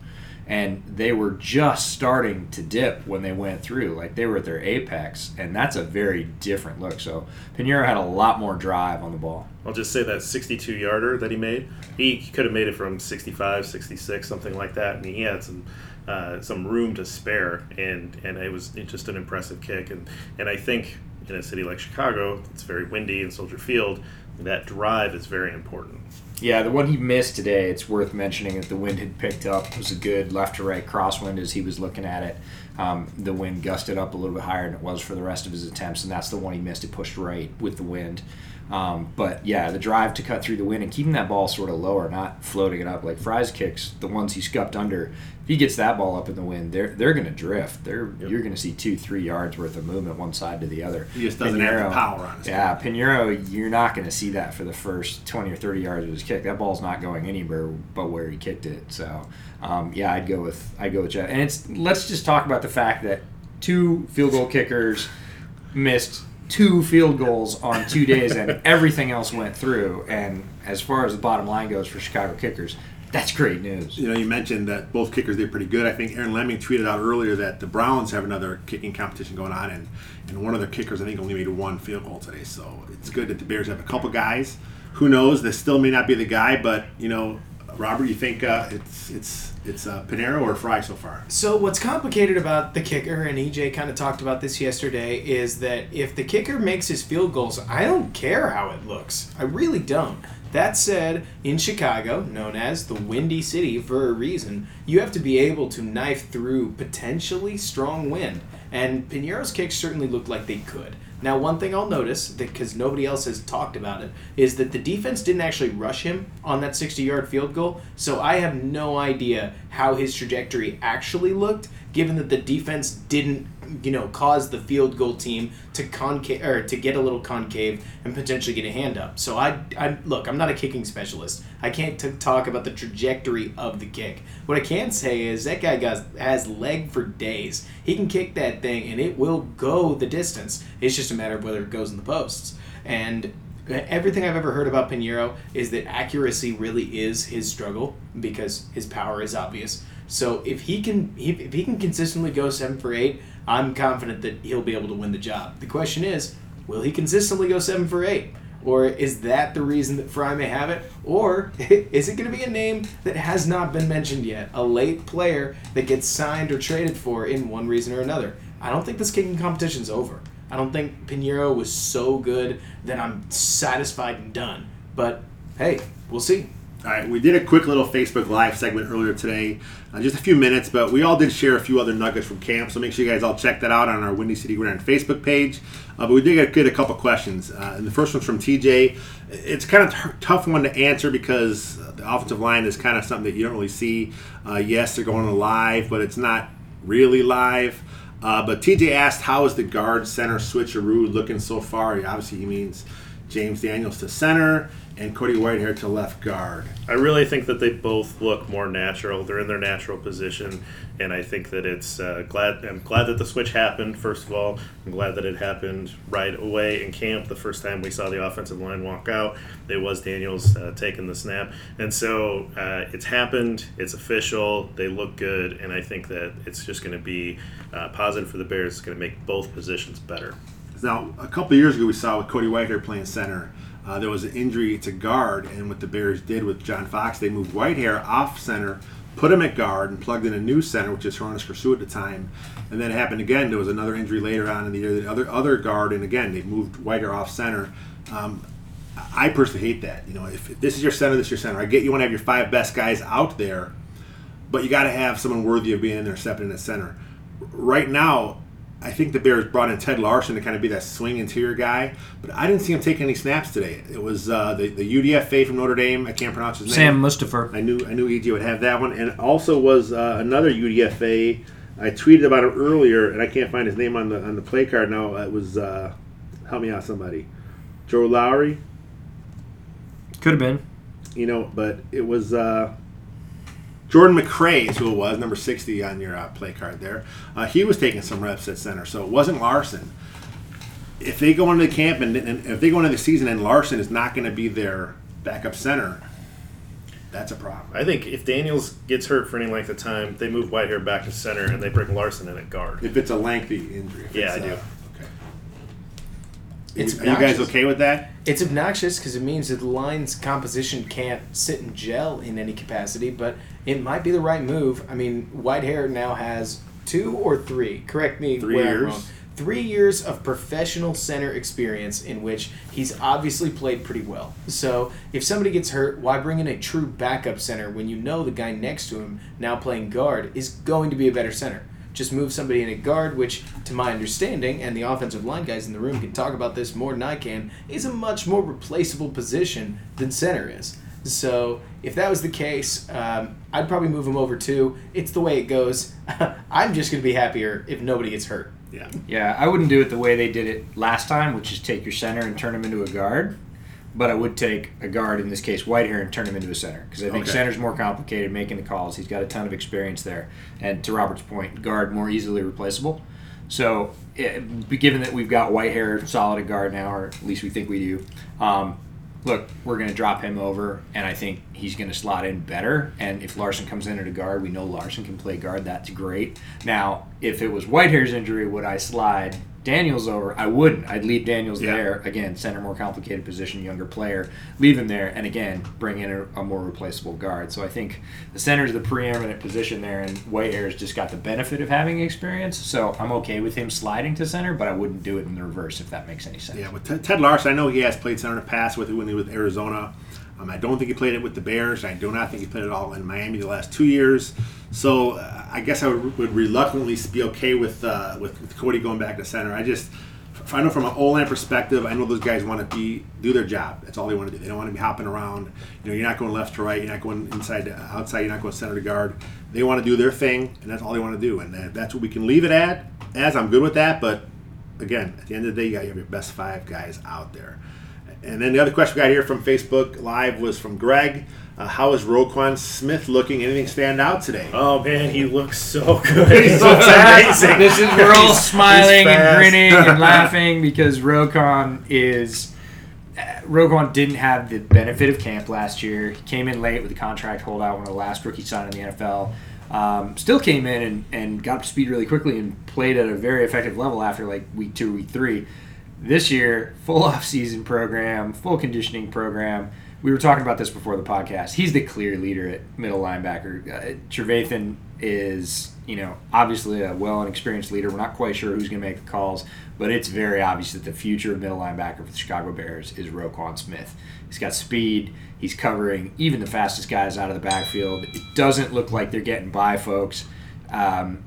Speaker 4: and they were just starting to dip when they went through. Like they were at their apex, and that's a very different look. So Pineiro had a lot more drive on the ball.
Speaker 3: I'll just say that 62 yarder that he made, he could have made it from 65, 66, something like that. Mean, he had some uh, some room to spare, and and it was just an impressive kick. And and I think in a city like Chicago, it's very windy in Soldier Field. That drive is very important.
Speaker 4: Yeah, the one he missed today, it's worth mentioning that the wind had picked up. It was a good left to right crosswind as he was looking at it. Um, the wind gusted up a little bit higher than it was for the rest of his attempts, and that's the one he missed. It pushed right with the wind. Um, but yeah, the drive to cut through the wind and keeping that ball sort of lower, not floating it up like Fry's kicks, the ones he scuffed under. If he gets that ball up in the wind, they're they're going to drift. They're you're going to see two, three yards worth of movement one side to the other.
Speaker 2: He just doesn't have the power on his
Speaker 4: Yeah, Pineiro, you're not going to see that for the first 20 or 30 yards of his kick. That ball's not going anywhere but where he kicked it. So, um, yeah, I'd go with I'd go with Jeff. And it's let's just talk about the fact that two field goal kickers missed two field goals on two days, and everything else went through. And as far as the bottom line goes for Chicago kickers, that's great news.
Speaker 2: You know, you mentioned that both kickers did pretty good. I think Aaron Leming tweeted out earlier that the Browns have another kicking competition going on, and, and one of their kickers, I think, only made one field goal today. So it's good that the Bears have a couple guys. Who knows? This still may not be the guy, but you know, Robert, you think uh, it's it's it's uh, Pineiro or Fry so far?
Speaker 5: So what's complicated about the kicker, and EJ kind of talked about this yesterday, is that if the kicker makes his field goals, I don't care how it looks. I really don't. That said, in Chicago, known as the Windy City for a reason, you have to be able to knife through potentially strong wind. And Pineiro's kicks certainly looked like they could. Now, one thing I'll notice, that because nobody else has talked about it, is that the defense didn't actually rush him on that 60 yard field goal. So I have no idea how his trajectory actually looked, given that the defense didn't, you know, cause the field goal team to concave or to get a little concave and potentially get a hand up. So I, I look, I'm not a kicking specialist. I can't t- talk about the trajectory of the kick. What I can say is that guy got, has leg for days. He can kick that thing and it will go the distance. It's just a matter of whether it goes in the posts. And everything I've ever heard about Pineiro is that accuracy really is his struggle because his power is obvious. So if he can if he can consistently go seven for eight, I'm confident that he'll be able to win the job. The question is, will he consistently go seven for eight? Or is that the reason that Fry may have it? Or is it going to be a name that has not been mentioned yet? A late player that gets signed or traded for in one reason or another? I don't think this kicking competition's over. I don't think Pineiro was so good that I'm satisfied and done. But hey, we'll see.
Speaker 2: All right, we did a quick little Facebook Live segment earlier today, uh, just a few minutes, but we all did share a few other nuggets from camp, so make sure you guys all check that out on our Windy City Gridiron Facebook page. Uh, but we did get, get a couple questions, uh, and the first one's from TJ. It's kind of tough one to answer because uh, the offensive line is kind of something that you don't really see. Uh, yes, they're going live, but it's not really live. Uh, but TJ asked, "How is the guard center switcheroo looking so far?" He Obviously, he means James Daniels to center and Cody Whitehair to left guard.
Speaker 3: I really think that they both look more natural. They're in their natural position, and I think that it's uh, glad. I'm glad that the switch happened. First of all, I'm glad that it happened right away in camp. The first time we saw the offensive line walk out, it was Daniels uh, taking the snap, and so uh, it's happened. It's official. They look good, and I think that it's just going to be uh, positive for the Bears. It's going to make both positions better.
Speaker 2: Now, a couple years ago, we saw with Cody Whitehair playing center. Uh, there was an injury to guard, and what the Bears did with John Fox, they moved Whitehair off center, put him at guard, and plugged in a new center, which is Hroniss Grasu at the time. And then it happened again. There was another injury later on in the year. The other other guard, and again they moved Whitehair off center. Um, I personally hate that. You know, if, if this is your center, this is your center. I get you want to have your five best guys out there, but you got to have someone worthy of being in there, stepping in at center. Right now, I think the Bears brought in Ted Larsen to kind of be that swing interior guy, but I didn't see him take any snaps today. It was uh, the the UDFA from Notre Dame. I can't pronounce his name.
Speaker 4: Sam
Speaker 2: name.
Speaker 4: Mustipher.
Speaker 2: I knew I knew EG would have that one, and also was uh, another UDFA. I tweeted about him earlier, and I can't find his name on the on the play card now. It was uh, help me out, somebody. Joe Lowry,
Speaker 4: Could have been.
Speaker 2: you know, but it was uh, Jordan McCray is who it was, number sixty on your uh, play card there. Uh, he was taking some reps at center, so it wasn't Larsen. If they go into the camp and, and if they go into the season and Larsen is not going to be their backup center, that's a problem.
Speaker 3: I think if Daniels gets hurt for any length of time, they move Whitehair back to center and they bring Larsen in at guard.
Speaker 2: If it's a lengthy injury. If
Speaker 3: Yeah, I do.
Speaker 2: uh, okay.
Speaker 5: It's
Speaker 2: Are you guys okay with that?
Speaker 5: It's obnoxious because it means that the line's composition can't sit and gel in any capacity, but it might be the right move. I mean, Whitehair now has two or three. Correct me
Speaker 2: Three
Speaker 5: where I'm wrong. Three years of professional center experience in which he's obviously played pretty well. So if somebody gets hurt, why bring in a true backup center when you know the guy next to him now playing guard is going to be a better center? Just move somebody in a guard, which, to my understanding, and the offensive line guys in the room can talk about this more than I can, is a much more replaceable position than center is. So if that was the case, um, I'd probably move him over too. It's the way it goes. I'm just going to be happier if nobody gets hurt.
Speaker 2: Yeah.
Speaker 4: Yeah, I wouldn't do it the way they did it last time, which is take your center and turn him into a guard. But I would take a guard, in this case Whitehair, and turn him into a center because I think
Speaker 2: Okay.
Speaker 4: center's more complicated making the calls. He's got a ton of experience there, and to Robert's point, guard more easily replaceable. So, eh, given that we've got Whitehair solid at guard now, or at least we think we do, um, look, we're going to drop him over, and I think he's going to slot in better. And if Larsen comes in at a guard, we know Larsen can play guard. That's great. Now, if it was Whitehair's injury, would I slide Daniels over? I wouldn't. I'd leave Daniels
Speaker 2: Yeah.
Speaker 4: there. Again, center, more complicated position, younger player. Leave him there, and again, bring in a, a more replaceable guard. So I think the center is the preeminent position there, and Whitehair's just got the benefit of having experience. So I'm okay with him sliding to center, but I wouldn't do it in the reverse if that makes any sense.
Speaker 2: Yeah, with Ted, Ted Larsen, I know he has played center in the past with when he was with Arizona. Um, I don't think he played it with the Bears. I do not think he played it all in Miami the last two years. So uh, I guess I would, would reluctantly be okay with, uh, with with Cody going back to center. I just, I know from an O line perspective, I know those guys want to be do their job. That's all they want to do. They don't want to be hopping around. You know, you're not going left to right. You're not going inside to outside. You're not going center to guard. They want to do their thing, and that's all they want to do. And that, that's what we can leave it at. As I'm good with that, but again, at the end of the day, you got to have your best five guys out there. And then the other question we got here from Facebook Live was from Greg. Uh, how is Roquan Smith looking? Anything stand out today?
Speaker 3: Oh man, he looks so good. He's
Speaker 2: so
Speaker 3: amazing.
Speaker 4: This is we're all
Speaker 3: He's-
Speaker 4: smiling
Speaker 3: he's
Speaker 4: and grinning and laughing because Roquan is. uh, Roquan didn't have the benefit of camp last year. He came in late with a contract holdout, one of the last rookie signed in the NFL. Um, still came in and, and got up to speed really quickly and played at a very effective level after like week two, week three. This year, full off season program, full conditioning program. We were talking about this before the podcast. He's the clear leader at middle linebacker. Uh, Trevathan is, you know, obviously a well and experienced leader. We're not quite sure who's going to make the calls, but it's very obvious that the future of middle linebacker for the Chicago Bears is Roquan Smith. He's got speed. He's covering even the fastest guys out of the backfield. It doesn't look like they're getting by, folks. Um,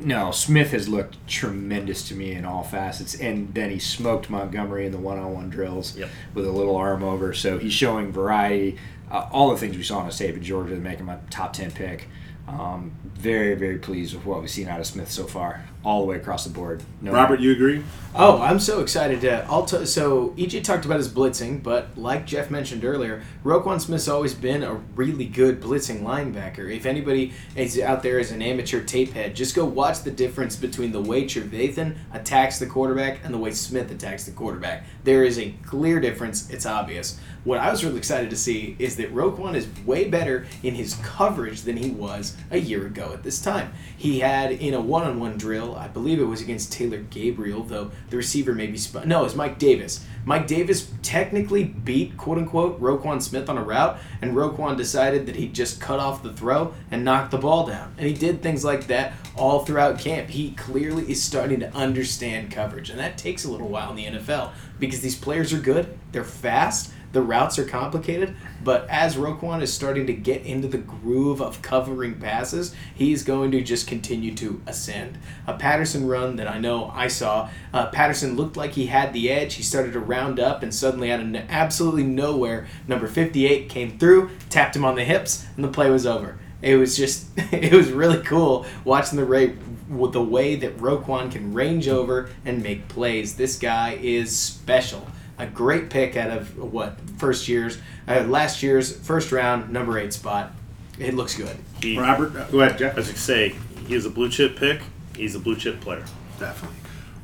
Speaker 4: no, Smith has looked tremendous to me in all facets, and then he smoked Montgomery in the one-on-one drills
Speaker 3: Yep.
Speaker 4: with a little arm over. So he's showing variety, uh, all the things we saw in his tape at Georgia to make him a top ten pick. Um, very, very pleased with what we've seen out of Smith so far. All the way across the board. No
Speaker 2: Robert, you agree?
Speaker 5: Oh, I'm so excited to. I'll t- so EJ talked about his blitzing, but like Jeff mentioned earlier, Roquan Smith's always been a really good blitzing linebacker. If anybody is out there as an amateur tape head, just go watch the difference between the way Trevathan attacks the quarterback and the way Smith attacks the quarterback. There is a clear difference. It's obvious. What I was really excited to see is that Roquan is way better in his coverage than he was a year ago at this time. He had in a one-on-one drill, I believe it was against Taylor Gabriel, though the receiver maybe sp- no, it was Mike Davis. Mike Davis technically beat quote unquote Roquan Smith on a route, and Roquan decided that he'd just cut off the throw and knock the ball down. And he did things like that all throughout camp. He clearly is starting to understand coverage, and that takes a little while in the NFL because these players are good, they're fast, the routes are complicated, but as Roquan is starting to get into the groove of covering passes, he's going to just continue to ascend. A Patterson run that I know I saw, uh, Patterson looked like he had the edge. He started to round up, and suddenly, out of absolutely nowhere, number 58 came through, tapped him on the hips, and the play was over. It was just, it was really cool watching the Ray the way that Roquan can range over and make plays. This guy is special a great pick out of what first year's uh, last year's first round number eight spot. It looks good.
Speaker 3: He,
Speaker 2: Robert, uh, go ahead, Jeff.
Speaker 3: as you say, he is a blue chip pick. He's a blue chip player.
Speaker 2: Definitely.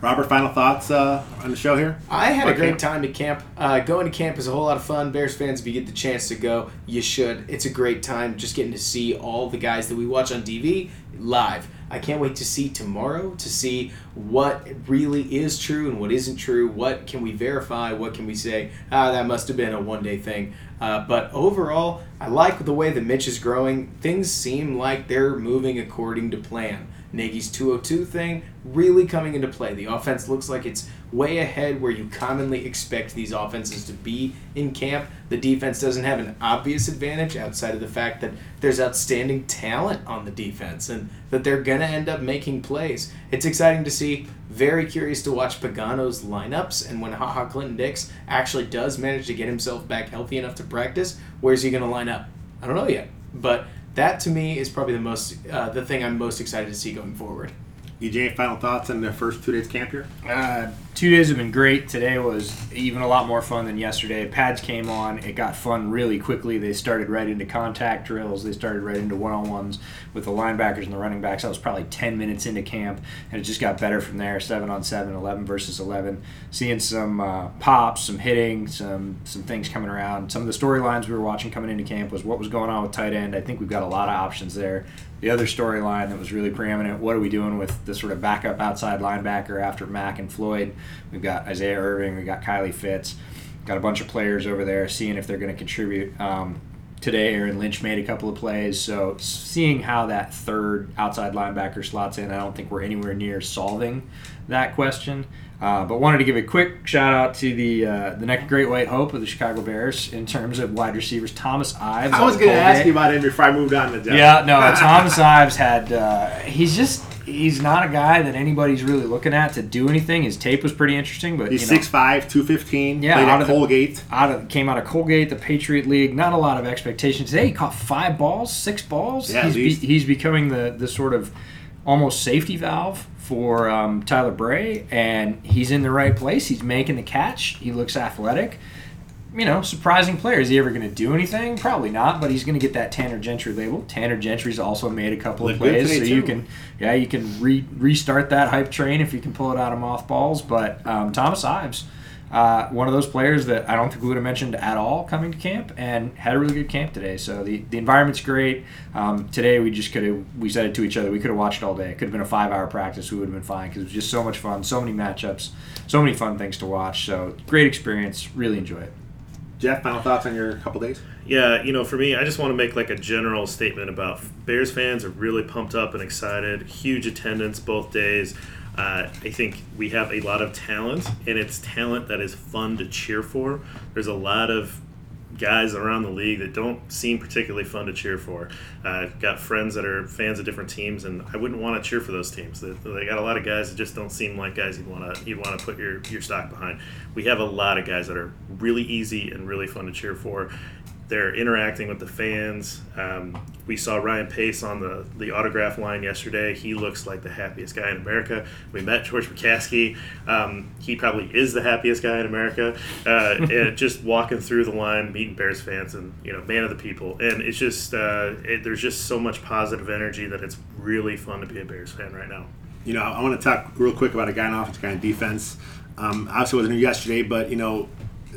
Speaker 2: Robert, final thoughts uh, on the show here?
Speaker 5: I had a
Speaker 2: Okay.
Speaker 5: great time at camp. Uh, going to camp is a whole lot of fun. Bears fans, if you get the chance to go, you should. It's a great time just getting to see all the guys that we watch on TV live. I can't wait to see tomorrow to see what really is true and what isn't true. What can we verify? What can we say? Ah, that must have been a one day thing. Uh, but overall, I like the way that Mitch is growing. Things seem like they're moving according to plan. Nagy's 202 thing really coming into play. The offense looks like it's way ahead where you commonly expect these offenses to be in camp. The defense doesn't have an obvious advantage outside of the fact that there's outstanding talent on the defense and that they're going to end up making plays. It's exciting to see. Very curious to watch Pagano's lineups and when Ha Ha Clinton-Dix actually does manage to get himself back healthy enough to practice, where's he going to line up? I don't know yet. But that to me is probably the most uh, the thing I'm most excited to see going forward.
Speaker 2: EJ, final thoughts on the first two days camp here?
Speaker 4: Uh, two days have been great. Today was even a lot more fun than yesterday. Pads came on. It got fun really quickly. They started right into contact drills. They started right into one on ones with the linebackers and the running backs. That was probably 10 minutes into camp, and it just got better from there 7 on 7, 11 versus 11. Seeing some uh, pops, some hitting, some, some things coming around. Some of the storylines we were watching coming into camp was what was going on with tight end. I think we've got a lot of options there. The other storyline that was really preeminent what are we doing with the sort of backup outside linebacker after Mack and Floyd? We've got Isaiah Irving, we've got Kylie Fitts, got a bunch of players over there seeing if they're going to contribute. Um, today, Aaron Lynch made a couple of plays, so seeing how that third outside linebacker slots in, I don't think we're anywhere near solving that question. Uh, but wanted to give a quick shout out to the uh, the next great white hope of the Chicago Bears in terms of wide receivers, Thomas Ives.
Speaker 2: I was going to ask you about him before I moved on to Jeff.
Speaker 4: Yeah, no, Thomas Ives had. Uh, he's just. He's not a guy that anybody's really looking at to do anything. His tape was pretty interesting, but
Speaker 2: He's
Speaker 4: you know,
Speaker 2: 6'5", 215,
Speaker 4: Yeah,
Speaker 2: played
Speaker 4: out
Speaker 2: at
Speaker 4: of the-
Speaker 2: Colgate.
Speaker 4: out of came out of Colgate, the Patriot League. Not a lot of expectations. Today he caught five balls, six balls.
Speaker 2: Yeah,
Speaker 4: he's,
Speaker 2: least.
Speaker 4: he's becoming the the sort of almost safety valve for um, Tyler Bray, and he's in the right place. He's making the catch. He looks athletic. You know, surprising player. Is he ever going to do anything? Probably not. But he's going to get that Tanner Gentry label. Tanner Gentry's also made a couple of
Speaker 2: Looked
Speaker 4: plays, so
Speaker 2: today,
Speaker 4: you can, yeah, you can re- restart that hype train if you can pull it out of mothballs. But um, Thomas Ives, uh, one of those players that I don't think we would have mentioned at all coming to camp, and had a really good camp today. So the, the environment's great. Um, today we just could have we said it to each other. We could have watched all day. It could have been a five hour practice. We would have been fine because it was just so much fun, so many matchups, so many fun things to watch. So great experience. Really enjoy it.
Speaker 2: Jeff, final thoughts on your couple days?
Speaker 3: Yeah, you know, for me, I just want to make like a general statement about Bears fans are really pumped up and excited. Huge attendance both days. Uh, I think we have a lot of talent, and it's talent that is fun to cheer for. There's a lot of guys around the league that don't seem particularly fun to cheer for. Uh, I've got friends that are fans of different teams, and I wouldn't want to cheer for those teams. They, they got a lot of guys that just don't seem like guys you'd want to you'd want to put your your stock behind. We have a lot of guys that are really easy and really fun to cheer for. They're interacting with the fans. Um, we saw Ryan Pace on the, the autograph line yesterday. He looks like the happiest guy in America. We met George McCaskey. Um, he probably is the happiest guy in America. Uh, and just walking through the line, meeting Bears fans, and you know, man of the people. And it's just uh, it, there's just so much positive energy that it's really fun to be a Bears fan right now.
Speaker 2: You know, I want to talk real quick about a guy in offense, guy in defense. Um, obviously, wasn't here yesterday, but you know,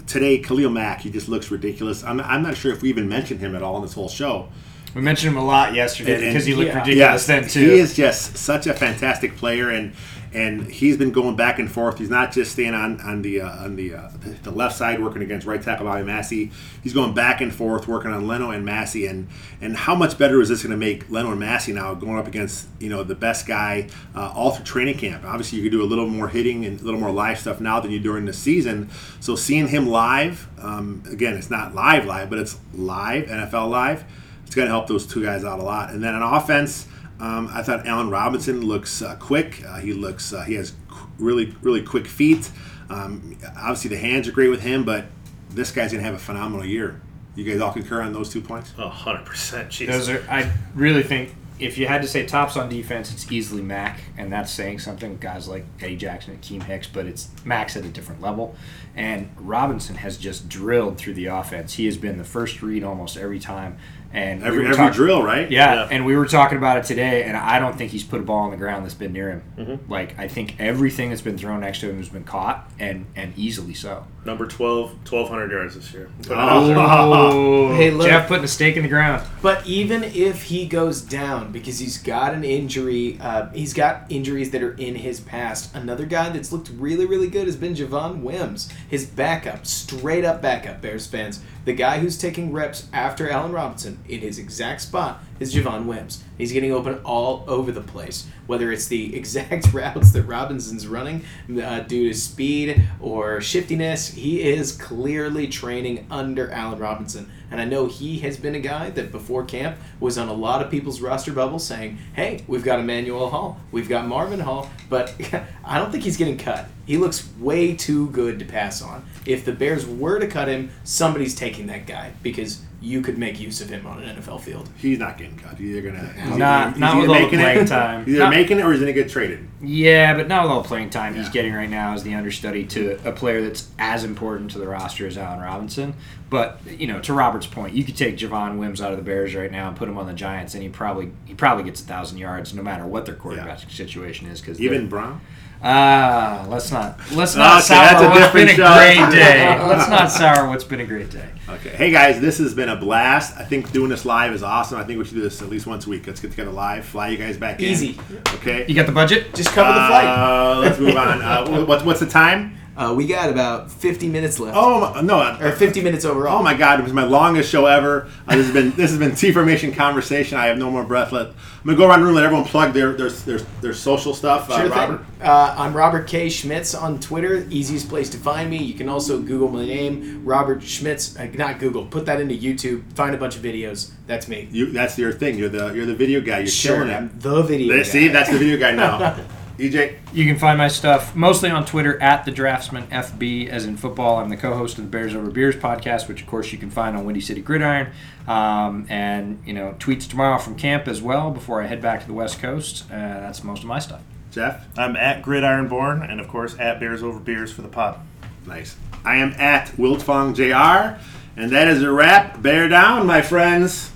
Speaker 2: today Khalil Mack, he just looks ridiculous. I'm, I'm not sure if we even mentioned him at all in this whole show.
Speaker 4: We mentioned him a lot yesterday
Speaker 2: And-
Speaker 4: because he looked
Speaker 5: yeah.
Speaker 4: ridiculous then too.
Speaker 2: He is just such a fantastic player, and and he's been going back and forth. He's not just staying on on the uh, on the uh, the left side working against right tackle Bobby Massie. He's going back and forth working on Leno and Massie, and and how much better is this going to make Leno and Massie now going up against you know the best guy uh, all through training camp? Obviously, you can do a little more hitting and a little more live stuff now than you do during the season. So seeing him live, um, again, it's not live live, but it's live NFL live. It's going to help those two guys out a lot. And then on offense. Um, I thought Allen Robinson looks uh, quick. Uh, he looks uh, he has qu- really really quick feet. Um, obviously the hands are great with him, but this guy's gonna have a phenomenal year. You guys all concur on those two points?
Speaker 3: Oh, 100%.
Speaker 4: Those are. I really think if you had to say tops on defense, it's easily Mack, and that's saying something. Guys like Eddie Jackson and Keem Hicks, but it's Mack's at a different level. And Robinson has just drilled through the offense. He has been the first read almost every time. And we
Speaker 2: Every,
Speaker 4: were
Speaker 2: every
Speaker 4: talk-
Speaker 2: drill, right?
Speaker 4: Yeah,
Speaker 3: Yeah.
Speaker 4: and we were talking about it today, and I don't think he's put a ball on the ground that's been near him.
Speaker 3: Mm-hmm.
Speaker 4: Like I think everything that's been thrown next to him has been caught, and and easily so.
Speaker 3: Number 12, 1,200 yards this year.
Speaker 2: Oh.
Speaker 4: Oh,
Speaker 5: Hey, look.
Speaker 4: Jeff putting a stake in the ground.
Speaker 5: But even if he goes down because he's got an injury, uh, he's got injuries that are in his past. Another guy that's looked really, really good has been Javon Wims, his backup, straight up backup. Bears fans, the guy who's taking reps after Allen Robinson in his exact spot is Javon Wims. He's getting open all over the place, whether it's the exact routes that Robinson's running uh, due to speed or shiftiness. He is clearly training under Allen Robinson. And I know he has been a guy that before camp was on a lot of people's roster bubbles saying, hey, we've got Emmanuel Hall, we've got Marvin Hall, but I don't think he's getting cut. He looks way too good to pass on. If the Bears were to cut him, somebody's taking that guy because you could make use of him on an NFL field.
Speaker 2: He's not getting cut. He's either gonna he's
Speaker 4: Not-
Speaker 2: either-
Speaker 4: not
Speaker 2: he's
Speaker 4: with all the
Speaker 2: making
Speaker 4: playing
Speaker 2: it,
Speaker 4: time.
Speaker 2: He's either
Speaker 4: Not-
Speaker 2: making it or he's gonna get traded.
Speaker 4: Yeah, but not with all the playing time he's getting right now as the understudy to a player that's as important to the roster as Allen Robinson. But you know, to Robert's point, you could take Javon Wims out of the Bears right now and put him on the Giants, and he probably he probably gets a thousand yards no matter what their quarterback situation is. Because
Speaker 2: Even Brown.
Speaker 4: Ah, let's not let's not
Speaker 2: Okay,
Speaker 4: sour
Speaker 2: that's a
Speaker 4: what's been
Speaker 2: different
Speaker 4: a great day. let's not sour what's been a great day.
Speaker 2: Okay. Hey guys, this has been a blast. I think doing this live is awesome. I think we should do this at least once a week. Let's get together live, fly you guys back in.
Speaker 5: Easy.
Speaker 2: Okay.
Speaker 4: You got the budget?
Speaker 5: Just cover the flight.
Speaker 2: Uh, let's move on. Uh, what's what's the time?
Speaker 5: Uh, we got about 50 minutes left.
Speaker 2: Oh my- no!
Speaker 5: Or 50 minutes overall.
Speaker 2: Oh my God! It was my longest show ever. Uh, this has been this has been T formation conversation. I have no more breath. left. I'm gonna go around the room. and Let everyone plug their their their, their social stuff. Uh,
Speaker 5: Sure
Speaker 2: Robert.
Speaker 5: thing. Uh, I'm Robert K. Schmitz on Twitter. Easiest place to find me. You can also Google my name, Robert Schmitz. Uh, not Google. Put that into YouTube. Find a bunch of videos. That's me.
Speaker 2: You that's your thing. You're the you're the video guy. You're
Speaker 5: Sure,
Speaker 2: killing
Speaker 5: I'm
Speaker 2: it.
Speaker 5: the video.
Speaker 2: See,
Speaker 5: guy.
Speaker 2: that's the video guy now. EJ.
Speaker 4: You can find my stuff mostly on Twitter at the Draftsman FB, as in football. I'm the co-host of the Bears Over Beers podcast, which of course you can find on Windy City Gridiron, um, and you know tweets tomorrow from camp as well before I head back to the West Coast. Uh, that's most of my stuff.
Speaker 2: Jeff.
Speaker 3: I'm at Gridironborn, and of course at Bears Over Beers for the pod.
Speaker 2: Nice. I am at Wiltfong Jr. And that is a wrap. Bear down, my friends.